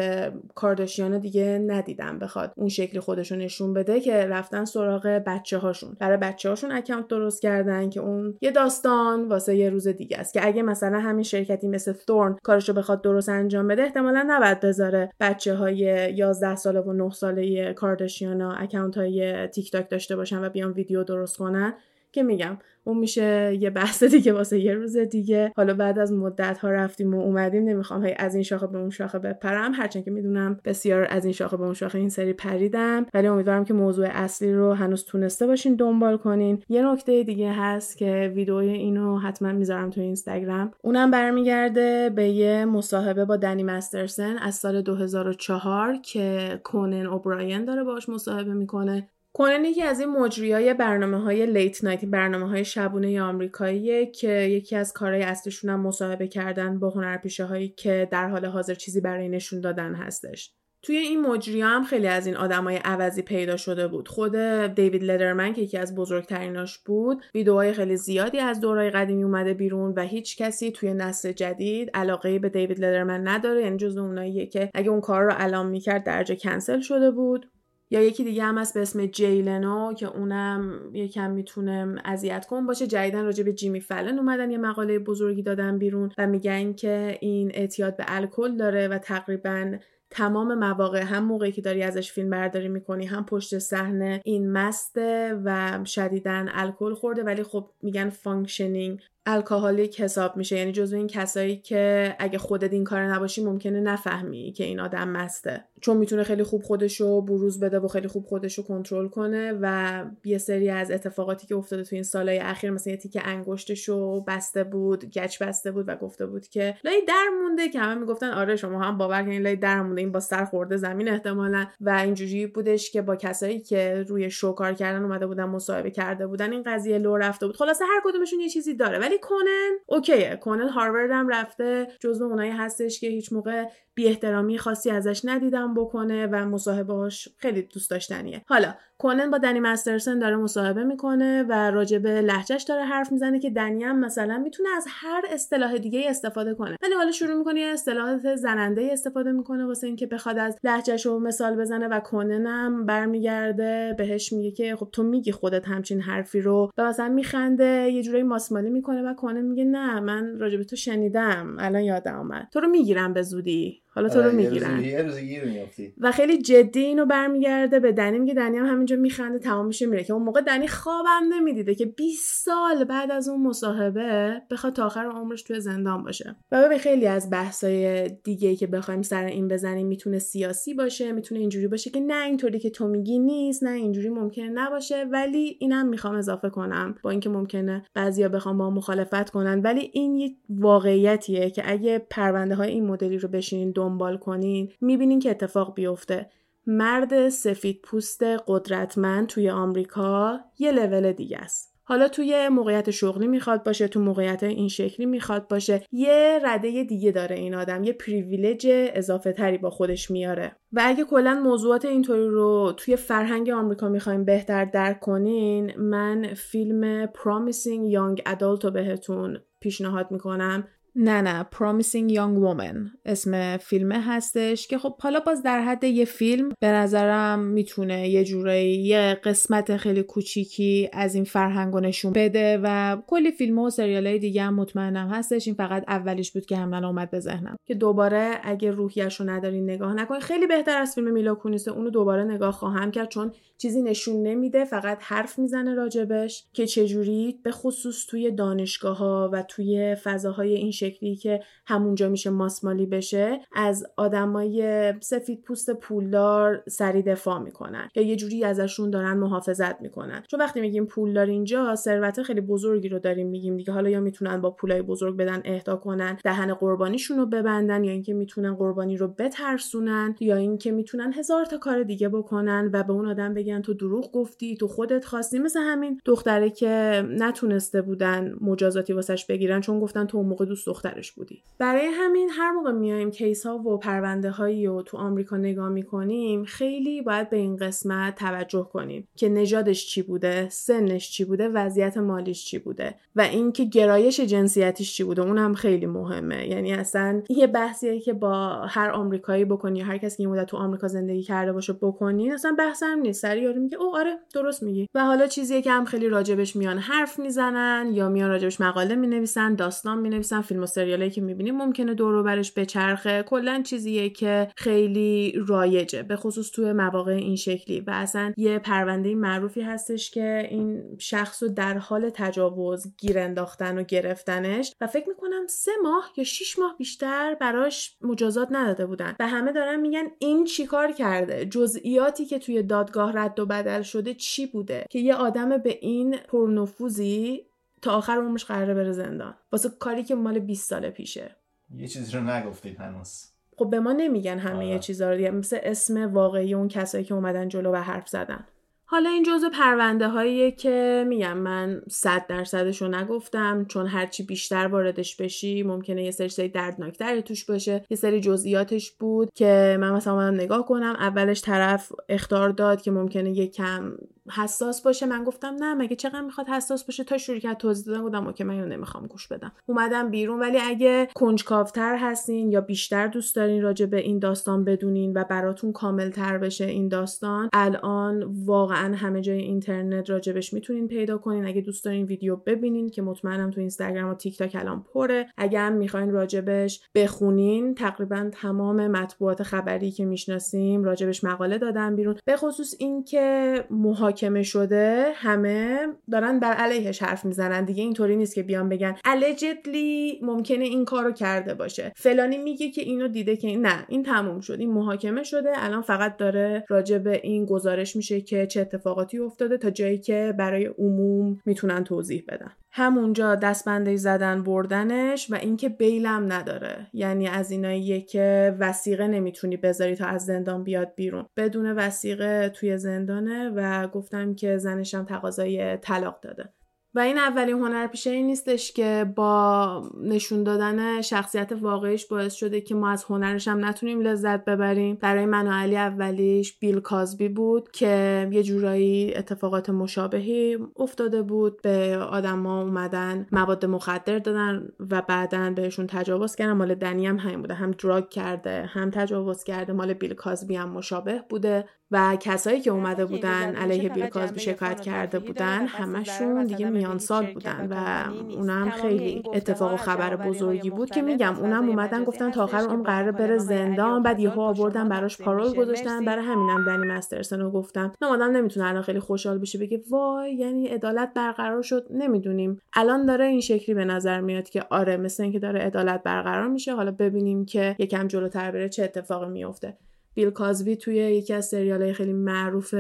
کارداشیان دیگه ندیدم بخواد اون شکلی خودشو نشون بده که رفتن سراغ بچه هاشون برای بچه هاشون اکانت درست کردن که اون یه داستان واسه یه روز دیگه است. که اگه مثلا همین شرکتی مثل ثورن کارشو بخواد درست انجام بده احتمالا نباید بذاره بچه های 11 ساله و 9 ساله کارداشیان یا اکانت های تیک تاک داشته باشن و بیان ویدیو درست کنن. که میگم اون میشه یه بحث دیگه واسه یه روز دیگه. حالا بعد از مدت ها رفتیم و اومدیم نمی‌خوام هی از این شاخه به اون شاخه بپرم. هرچند که می‌دونم بسیار از این شاخه به اون شاخه این سری پریدم ولی امیدوارم که موضوع اصلی رو هنوز تونسته باشین دنبال کنین. یه نکته دیگه هست که ویدیوی اینو حتما می‌ذارم تو اینستاگرام. اونم برمیگرده به یه مصاحبه با دنی مسترسن از سال 2004 که کونن اوبراین داره باش مصاحبه می‌کنه. کنن یکی از این مجری های برنامه های لیت نایت برنامه های شبونه آمریکاییه که یکی از کارهای اصلیشون هم مصاحبه کردن با هنرپیشه که در حال حاضر چیزی برای نشون دادن هستش. توی این مجری هم خیلی از این آدمای عوضی پیدا شده بود. خود دیوید لدرمن که یکی از بزرگتریناش بود ویدیوهای خیلی زیادی از دورای قدیمی اومده بیرون و هیچ کسی توی نسل جدید علاقه به دیوید لدرمن نداره. یعنی جزو اوناییه که اگه اون کار رو الان می‌کرد درجه کنسل شده بود. یا یکی دیگه هم هست به اسم جی لنو که اونم یکم می‌تونه اذیت کن باشه جدیدن راجع به جیمی فالن اومدن یه مقاله بزرگی دادن بیرون و میگن که این اعتیاد به الکل داره و تقریبا تمام مواقع هم موقعی که داری ازش فیلم برداری می‌کنی هم پشت صحنه این مسته و شدیدن الکل خورده. ولی خب میگن functioning alcoholic حساب میشه. یعنی جزو این کسایی که اگه خودت این کاره نباشی ممکنه نفهمی که این آدم مسته. چون می‌تونه خیلی خوب خودشو بروز بده و خیلی خوب خودشو کنترل کنه و یه سری از اتفاقاتی که افتاده تو این سالهای اخیر مثلا یه تیکه انگشتشو بسته بود گچ بسته بود و گفته بود که لای در مونده که همه می‌گفتن آره شما هم باور کنین لای در مونده این با سر خورده زمین احتمالا. و اینجوری بودش که با کسایی که روی شو کار کردن اومده بودن مصاحبه کرده بودن این قضیه لو رفته بود. خلاصه هر کدومشون یه چیزی داره. ولی کنن. اوکیه کنن هاروارد هم رفته جزو اونایی هستش که هیچ موقع بی احترامی خاصی ازش ندیدم بکنه و مصاحبهاش خیلی دوست داشتنیه. حالا کنن با دنی مسترسن داره مصاحبه می‌کنه و راجع به لهجهش داره حرف می‌زنه که دنی هم مثلا می‌تونه از هر اصطلاح دیگه استفاده کنه. ولی حالا شروع می‌کنه یه اصطلاحات زننده استفاده می‌کنه واسه اینکه بخواد از لهجهش رو مثال بزنه و کنن هم برمیگرده بهش میگه که خب تو میگی خودت همچین حرفی رو و مثلا میخنده یه جورایی ماسمالی می‌کنه و کنن میگه نه من راجع به تو شنیدم الان یادم اومد. تو رو می‌گیرم به زودی. حالا تو رو آره، یه می‌گیرن. روزی- یه روزی گیر میافتی. و خیلی جدی اینو برمیگرده به دنی میگه دنی هم همینجا میخنده تمام میشه میره. که اون موقع دنی خوابم نمی‌دیده که 20 سال بعد از اون مصاحبه بخواد تا آخر عمرش توی زندان باشه. و ببین خیلی از بحثای دیگه که بخوایم سر این بزنیم می‌تونه سیاسی باشه می‌تونه اینجوری باشه که نه اینطوری که تو میگی نیست نه اینجوری ممکنه نباشه ولی اینم می‌خوام اضافه کنم با اینکه ممکنه بعضیا بخوام با مخالفت کنن. ولی این یه واقعیتیه که اگه پرونده های این مدلی رو بشینین دنبال کنین می‌بینین که اتفاق بیفته. مرد سفید پوست قدرتمند توی آمریکا یه لول دیگه است. حالا توی موقعیت شغلی می‌خواد باشه تو موقعیت این شکلی می‌خواد باشه. یه رده دیگه داره این آدم یه پریویلج اضافه تری با خودش میاره. و اگه کلا موضوعات اینطوری رو توی فرهنگ آمریکا می‌خوایم بهتر درک کنین من فیلم Promising Young Adult رو بهتون پیشنهاد می‌کنم. نه نه Promising Young Woman اسم فیلم هستش که خب حالا باز در حد یه فیلم به نظرم می‌تونه یه جورایی یه قسمت خیلی کوچیکی از این فرهنگ نشون بده و کلی فیلم و سریال دیگه هم مطمئنم هستش. این فقط اولیش بود که همین اومد به ذهنم. که دوباره اگه روحیش رو ندارین نگاه نکنین خیلی بهتر از فیلم میلا کونیسه اونو دوباره نگاه خواهم کرد چون چیزی نشون نمیده فقط حرف می‌زنه راجبش که چجوری به خصوص توی دانشگاه ها و توی فضاهای این شکلی که همونجا میشه ماسمالی بشه از آدمای سفید پوست پولدار سری دفاع می‌کنن یا یه جوری ازشون دارن محافظت می‌کنن. چون وقتی میگیم پولدار اینجا ثروت خیلی بزرگی رو داریم میگیم دیگه. حالا یا می‌تونن با پولای بزرگ بدن اهدا کنن دهن قربانیشون رو ببندن یا اینکه می‌تونن قربانی رو بترسونن یا اینکه می‌تونن هزار تا کار دیگه بکنن و به اون آدم بگن تو دروغ گفتی تو خودت خواستی. مثل همین دختره که نتونسته بودن مجازاتی واسش بگیرن چون گفتن تو اون موقع دوست دخترش بودی. برای همین هر موقع میایم کیس ها و پرونده هایی رو تو آمریکا نگاه می‌کنیم خیلی باید به این قسمت توجه کنیم که نژادش چی بوده سنش چی بوده وضعیت مالیش چی بوده و اینکه گرایش جنسیتیش چی بوده. اونم خیلی مهمه. یعنی اصلا یه بحثیه که با هر آمریکایی بکنی هر کسی که مدت تو آمریکا زندگی کرده باشه بکنی اصلا بحث هم نیست. سری یارو میگه او آره درست میگی. و حالا چیزیه که هم خیلی راجبش میان حرف می‌زنن یا میان راجبش مقاله می‌نویسن داستان می‌نویسن فیلم سریالی که می‌بینیم ممکنه دور و برش بچرخه. کلا چیزیه که خیلی رایجه به خصوص توی مواقع این شکلی. و اصلا یه پرونده معروفی هستش که این شخص رو در حال تجاوز گیر انداختن و گرفتنش. و فکر می‌کنم سه ماه یا شیش ماه بیشتر براش مجازات نداده بودن. و همه دارن میگن این چیکار کرده؟ جزئیاتی که توی دادگاه رد و بدل شده چی بوده؟ که یه آدم به این پرنفوذی تا آخر عمرش قراره بره زندان. واسه کاری که مال 20 سال پیشه. یه چیزی رو نگفتید هنوز. خب به ما نمیگن همه آره. یه چیزا رو دیگه. مثل اسم واقعی اون کسایی که اومدن جلو و حرف زدن. حالا این جزء پرونده هاییه که میگم من صد درصدش رو نگفتم چون هرچی بیشتر واردش بشی ممکنه یه سری چیزای دردناکتری توش باشه. یه سری جزئیاتش بود که من مثلا اومدم نگاه کنم اولش طرف اختار داد که ممکنه یه کم حساس باشه. من گفتم نه مگه چقدر می‌خواد حساس باشه؟ تا شروع کرد توضیح دادن گفتم اوکی من اینو نمی‌خوام گوش بدم. اومدم بیرون ولی اگه کنجکاوتر هستین یا بیشتر دوست دارین راجع به این داستان بدونین و براتون کاملتر بشه این داستان الان واقعا همه جای اینترنت راجبش می‌تونین پیدا کنین. اگه دوست دارین ویدیو ببینین که مطمئنم تو اینستاگرام و تیک تاک الان پره. اگه هم می‌خواین راجبش بخونین تقریبا تمام مطبوعات خبری که می‌شناسیم راجبش مقاله دادن بیرون. به خصوص اینکه محاکمه شده همه دارن بر علیهش حرف می‌زنن. دیگه اینطوری نیست که بیان بگن allegedly ممکنه این کارو کرده باشه. فلانی میگه که اینو دیده که نه این تموم شد. این محاکمه شده. الان فقط داره راجع به این گزارش میشه که چه اتفاقاتی افتاده تا جایی که برای عموم می‌تونن توضیح بدن. همونجا دستبنده زدن بردنش و اینکه بیلم نداره. یعنی از ایناییه که وسیقه نمی‌تونی بذاری تا از زندان بیاد بیرون. بدون وسیقه توی زندانه و گفتم که زنشم تقاضای طلاق داده. و این اولین هنرپیشه ای نیستش که با نشون دادن شخصیت واقعیش باعث شده که ما از هنرش هم نتونیم لذت ببریم. برای من و علی اولیش بیل کازبی بود که یه جورایی اتفاقات مشابهی افتاده بود. به آدما اومدن مواد مخدر دادن و بعدا بهشون تجاوز کردن. مال دنی هم همین بوده هم دراگ کرده هم تجاوز کرده. مال بیل کازبی هم مشابه بوده. و کسایی که اومده بودن علیه بیل کازبی شکایت کرده بودن همشون دیگه میان سال بودن و اونم خیلی اتفاق و خبر بزرگی بود که میگم اونم اومدن گفتن تا آخر اون قرار بره زندان بعد یهو آوردن براش پارول گذاشتن برای همینم دنی مسترسن رو گفتم. نه آدم نمی‌تونه الان خیلی خوشحال بشه بگه وای یعنی عدالت برقرار شد نمی‌دونیم. الان داره این شکلی به نظر میاد که آره مثل اینکه داره عدالت برقرار میشه. حالا ببینیم که یکم جلوتر بره چه اتفاقی میفته بیل کازبی توی یکی از سریال خیلی معروف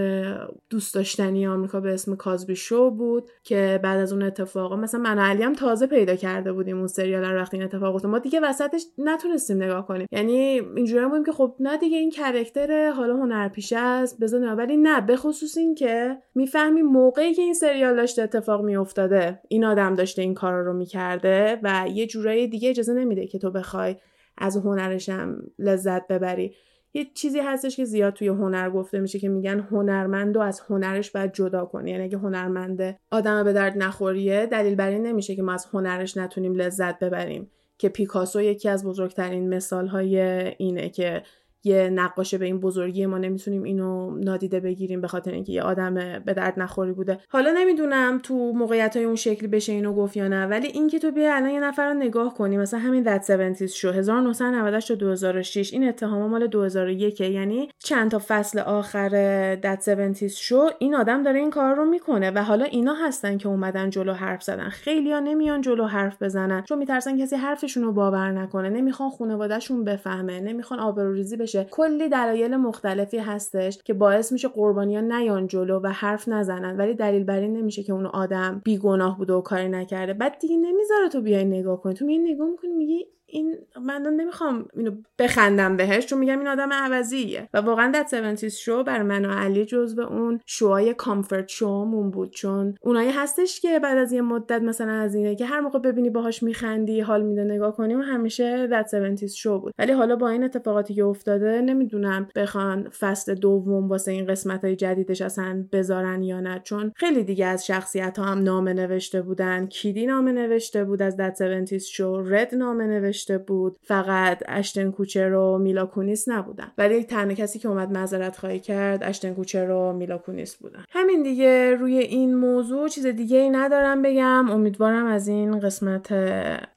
دوست داشتنی آمریکا به اسم کازبی شو بود که بعد از اون اتفاقا مثلا من علی هم تازه پیدا کرده بودیم اون سریال رو وقتی این اتفاق افتاد. ما دیگه وسطش نتونستیم نگاه کنیم. یعنی اینجوری بودیم که خب نه دیگه این کرکتر حالا هنرپیشه است بزن ولی نه به خصوص این که می‌فهمی موقعی که این سریال داشته اتفاق میافتاده این آدم داشته این کارا رو می‌کرده و یه جورایی دیگه اجازه نمیده که تو بخوای از هنرشم لذت ببری. یه چیزی هستش که زیاد توی هنر گفته میشه که میگن هنرمند و از هنرش باید جدا کنی. یعنی اگه هنرمنده آدم به درد نخوریه دلیل بر این نمیشه که ما از هنرش نتونیم لذت ببریم. که پیکاسو یکی از بزرگترین مثال های اینه که یه نقاشه به این بزرگی ما نمی‌تونیم اینو نادیده بگیریم به خاطر اینکه یه آدم به درد نخوری بوده. حالا نمی‌دونم تو موقعیت های اون شکلی بشه اینو گفت یا نه ولی اینکه تو بیا الان یه نفر رو نگاه کنی مثلا همین دت 70 شو 1998 تا 2006 این اتهام مال 2001 یعنی چند تا فصل آخر دت 70 شو این آدم داره این کار رو می‌کنه و حالا اینا هستن که اومدن جلو حرف زدن. خیلیا نمیان جلو حرف بزنن چون میترسن کسی حرفشون رو باور نکنه نمی‌خوان خانوادهشون بفهمه نمی‌خوان آبروریزی بشه کلی دلایل مختلفی هستش که باعث میشه قربانیان نیان جلو و حرف نزنن ولی دلیل بر این نمیشه که اون آدم بیگناه بوده و کاری نکرده. بعد دیگه نمی‌ذاره تو بیای نگاه کنی. تو میای نگاه می‌کنی میگی این من نمی‌خوام اینو بخندم بهش چون میگم این آدم عوضیه. و واقعا دت 70 شو بر من و علی به اون شوهای کامفورت شومون بود. چون اونایی هستش که بعد از یه مدت مثلا از اینه که هر موقع ببینی باهاش میخندی حال میده نگاه کنی و همیشه دت 70 شو بود. ولی حالا با این اتفاقاتی که افتاده نمی‌دونم بخوان فصل دوم واسه این قسمت های جدیدش اصلا بذارن یا نه. چون خیلی دیگه از شخصیت ها هم نامه نوشته بودن. کیدی نامه نوشته بود از دت 70 شو رد نامه نوشته بود. فقط اشتن کوچر و میلا کونیس نبودن. ولی تنها کسی که اومد معذرت خواهی کرد اشتن کوچر و میلا کونیس بودن. همین دیگه روی این موضوع چیز دیگه ای ندارم بگم. امیدوارم از این قسمت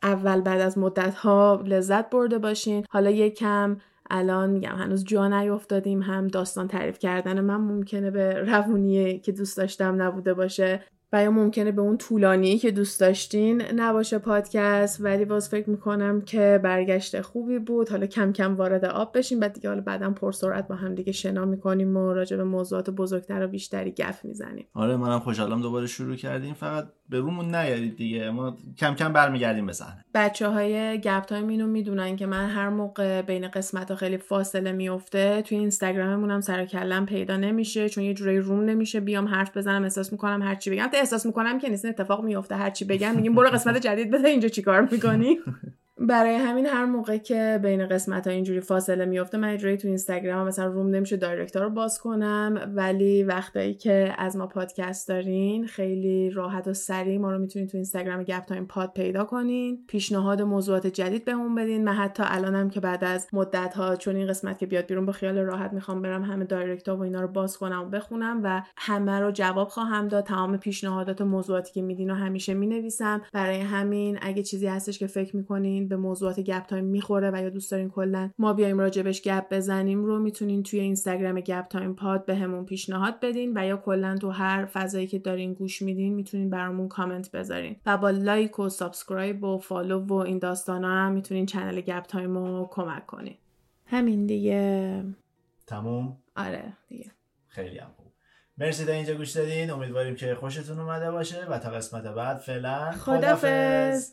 اول بعد از مدت ها لذت برده باشین. حالا یکم الان میگم هنوز جا نیافتادیم هم داستان تعریف کردن من ممکنه به روونی‌ای که دوست داشتم نبوده باشه. و یا ممکنه به اون طولانی که دوست داشتین نباشه پادکست ولی باز فکر می‌کنم که برگشت خوبی بود. حالا کم کم وارد آب بشیم بعد دیگه حالا بعدا پرسرعت با هم دیگه شنا می‌کنیم و راجع به موضوعات بزرگتر و بیشتری گپ می‌زنیم. آره منم خوشحالم دوباره شروع کردیم. فقط به رومون نیارید دیگه. ما کم کم برمیگردیم به صحنه. بچه های گپ تایم اینو می‌دونن که من هر موقع بین قسمت ها خیلی فاصله میفته توی اینستاگراممون هم سر و کلم پیدا نمیشه چون یه جورایی روم نمیشه بیام حرف بزنم احساس می‌کنم هرچی بگم. احساس می‌کنم که نیست اتفاق میفته هرچی بگم میگین برو قسمت جدید بده اینجا چیکار می‌کنی؟ برای همین هر موقع که بین قسمت ها اینجوری فاصله میفته من اجرایی تو اینستاگرام مثلا روم نمیشه دایرکتا رو باز کنم. ولی وقتایی که از ما پادکست دارین خیلی راحت و سریع ما رو می‌تونین تو اینستاگرام گپ تایم پاد پیدا کنین. پیشنهاد موضوعات جدید بهمون بدین. من حتی الانم که بعد از مدت ها چون این قسمت که بیاد بیرون با خیال راحت می‌خوام برم همه دایرکتا و اینا رو باز کنم و بخونم و همه رو جواب خواهم داد. تمام پیشنهادات و موضوعاتی که میدین و همیشه می‌نویسم. برای همین اگه چیزی هستش که فکر می‌کنین به موضوعات گپ تایم می‌خوره و یا دوست دارین کلا ما بیایم راجبش گپ بزنیم رو می‌تونین توی اینستاگرام گپ تایم پاد بهمون پیشنهاد بدین و یا کلا تو هر فضایی که دارین گوش میدین می‌تونین برامون کامنت بذارین و با لایک و subscribe و follow و این داستانا هم می‌تونین channel گپ تایم رو کمک کنین. همین دیگه. تموم؟ آره دیگه. خیلی هم خوب. مرسی تا اینجا گوش دادین. امیدواریم که خوشتون اومده باشه و تا قسمت بعد فعلا خدافظ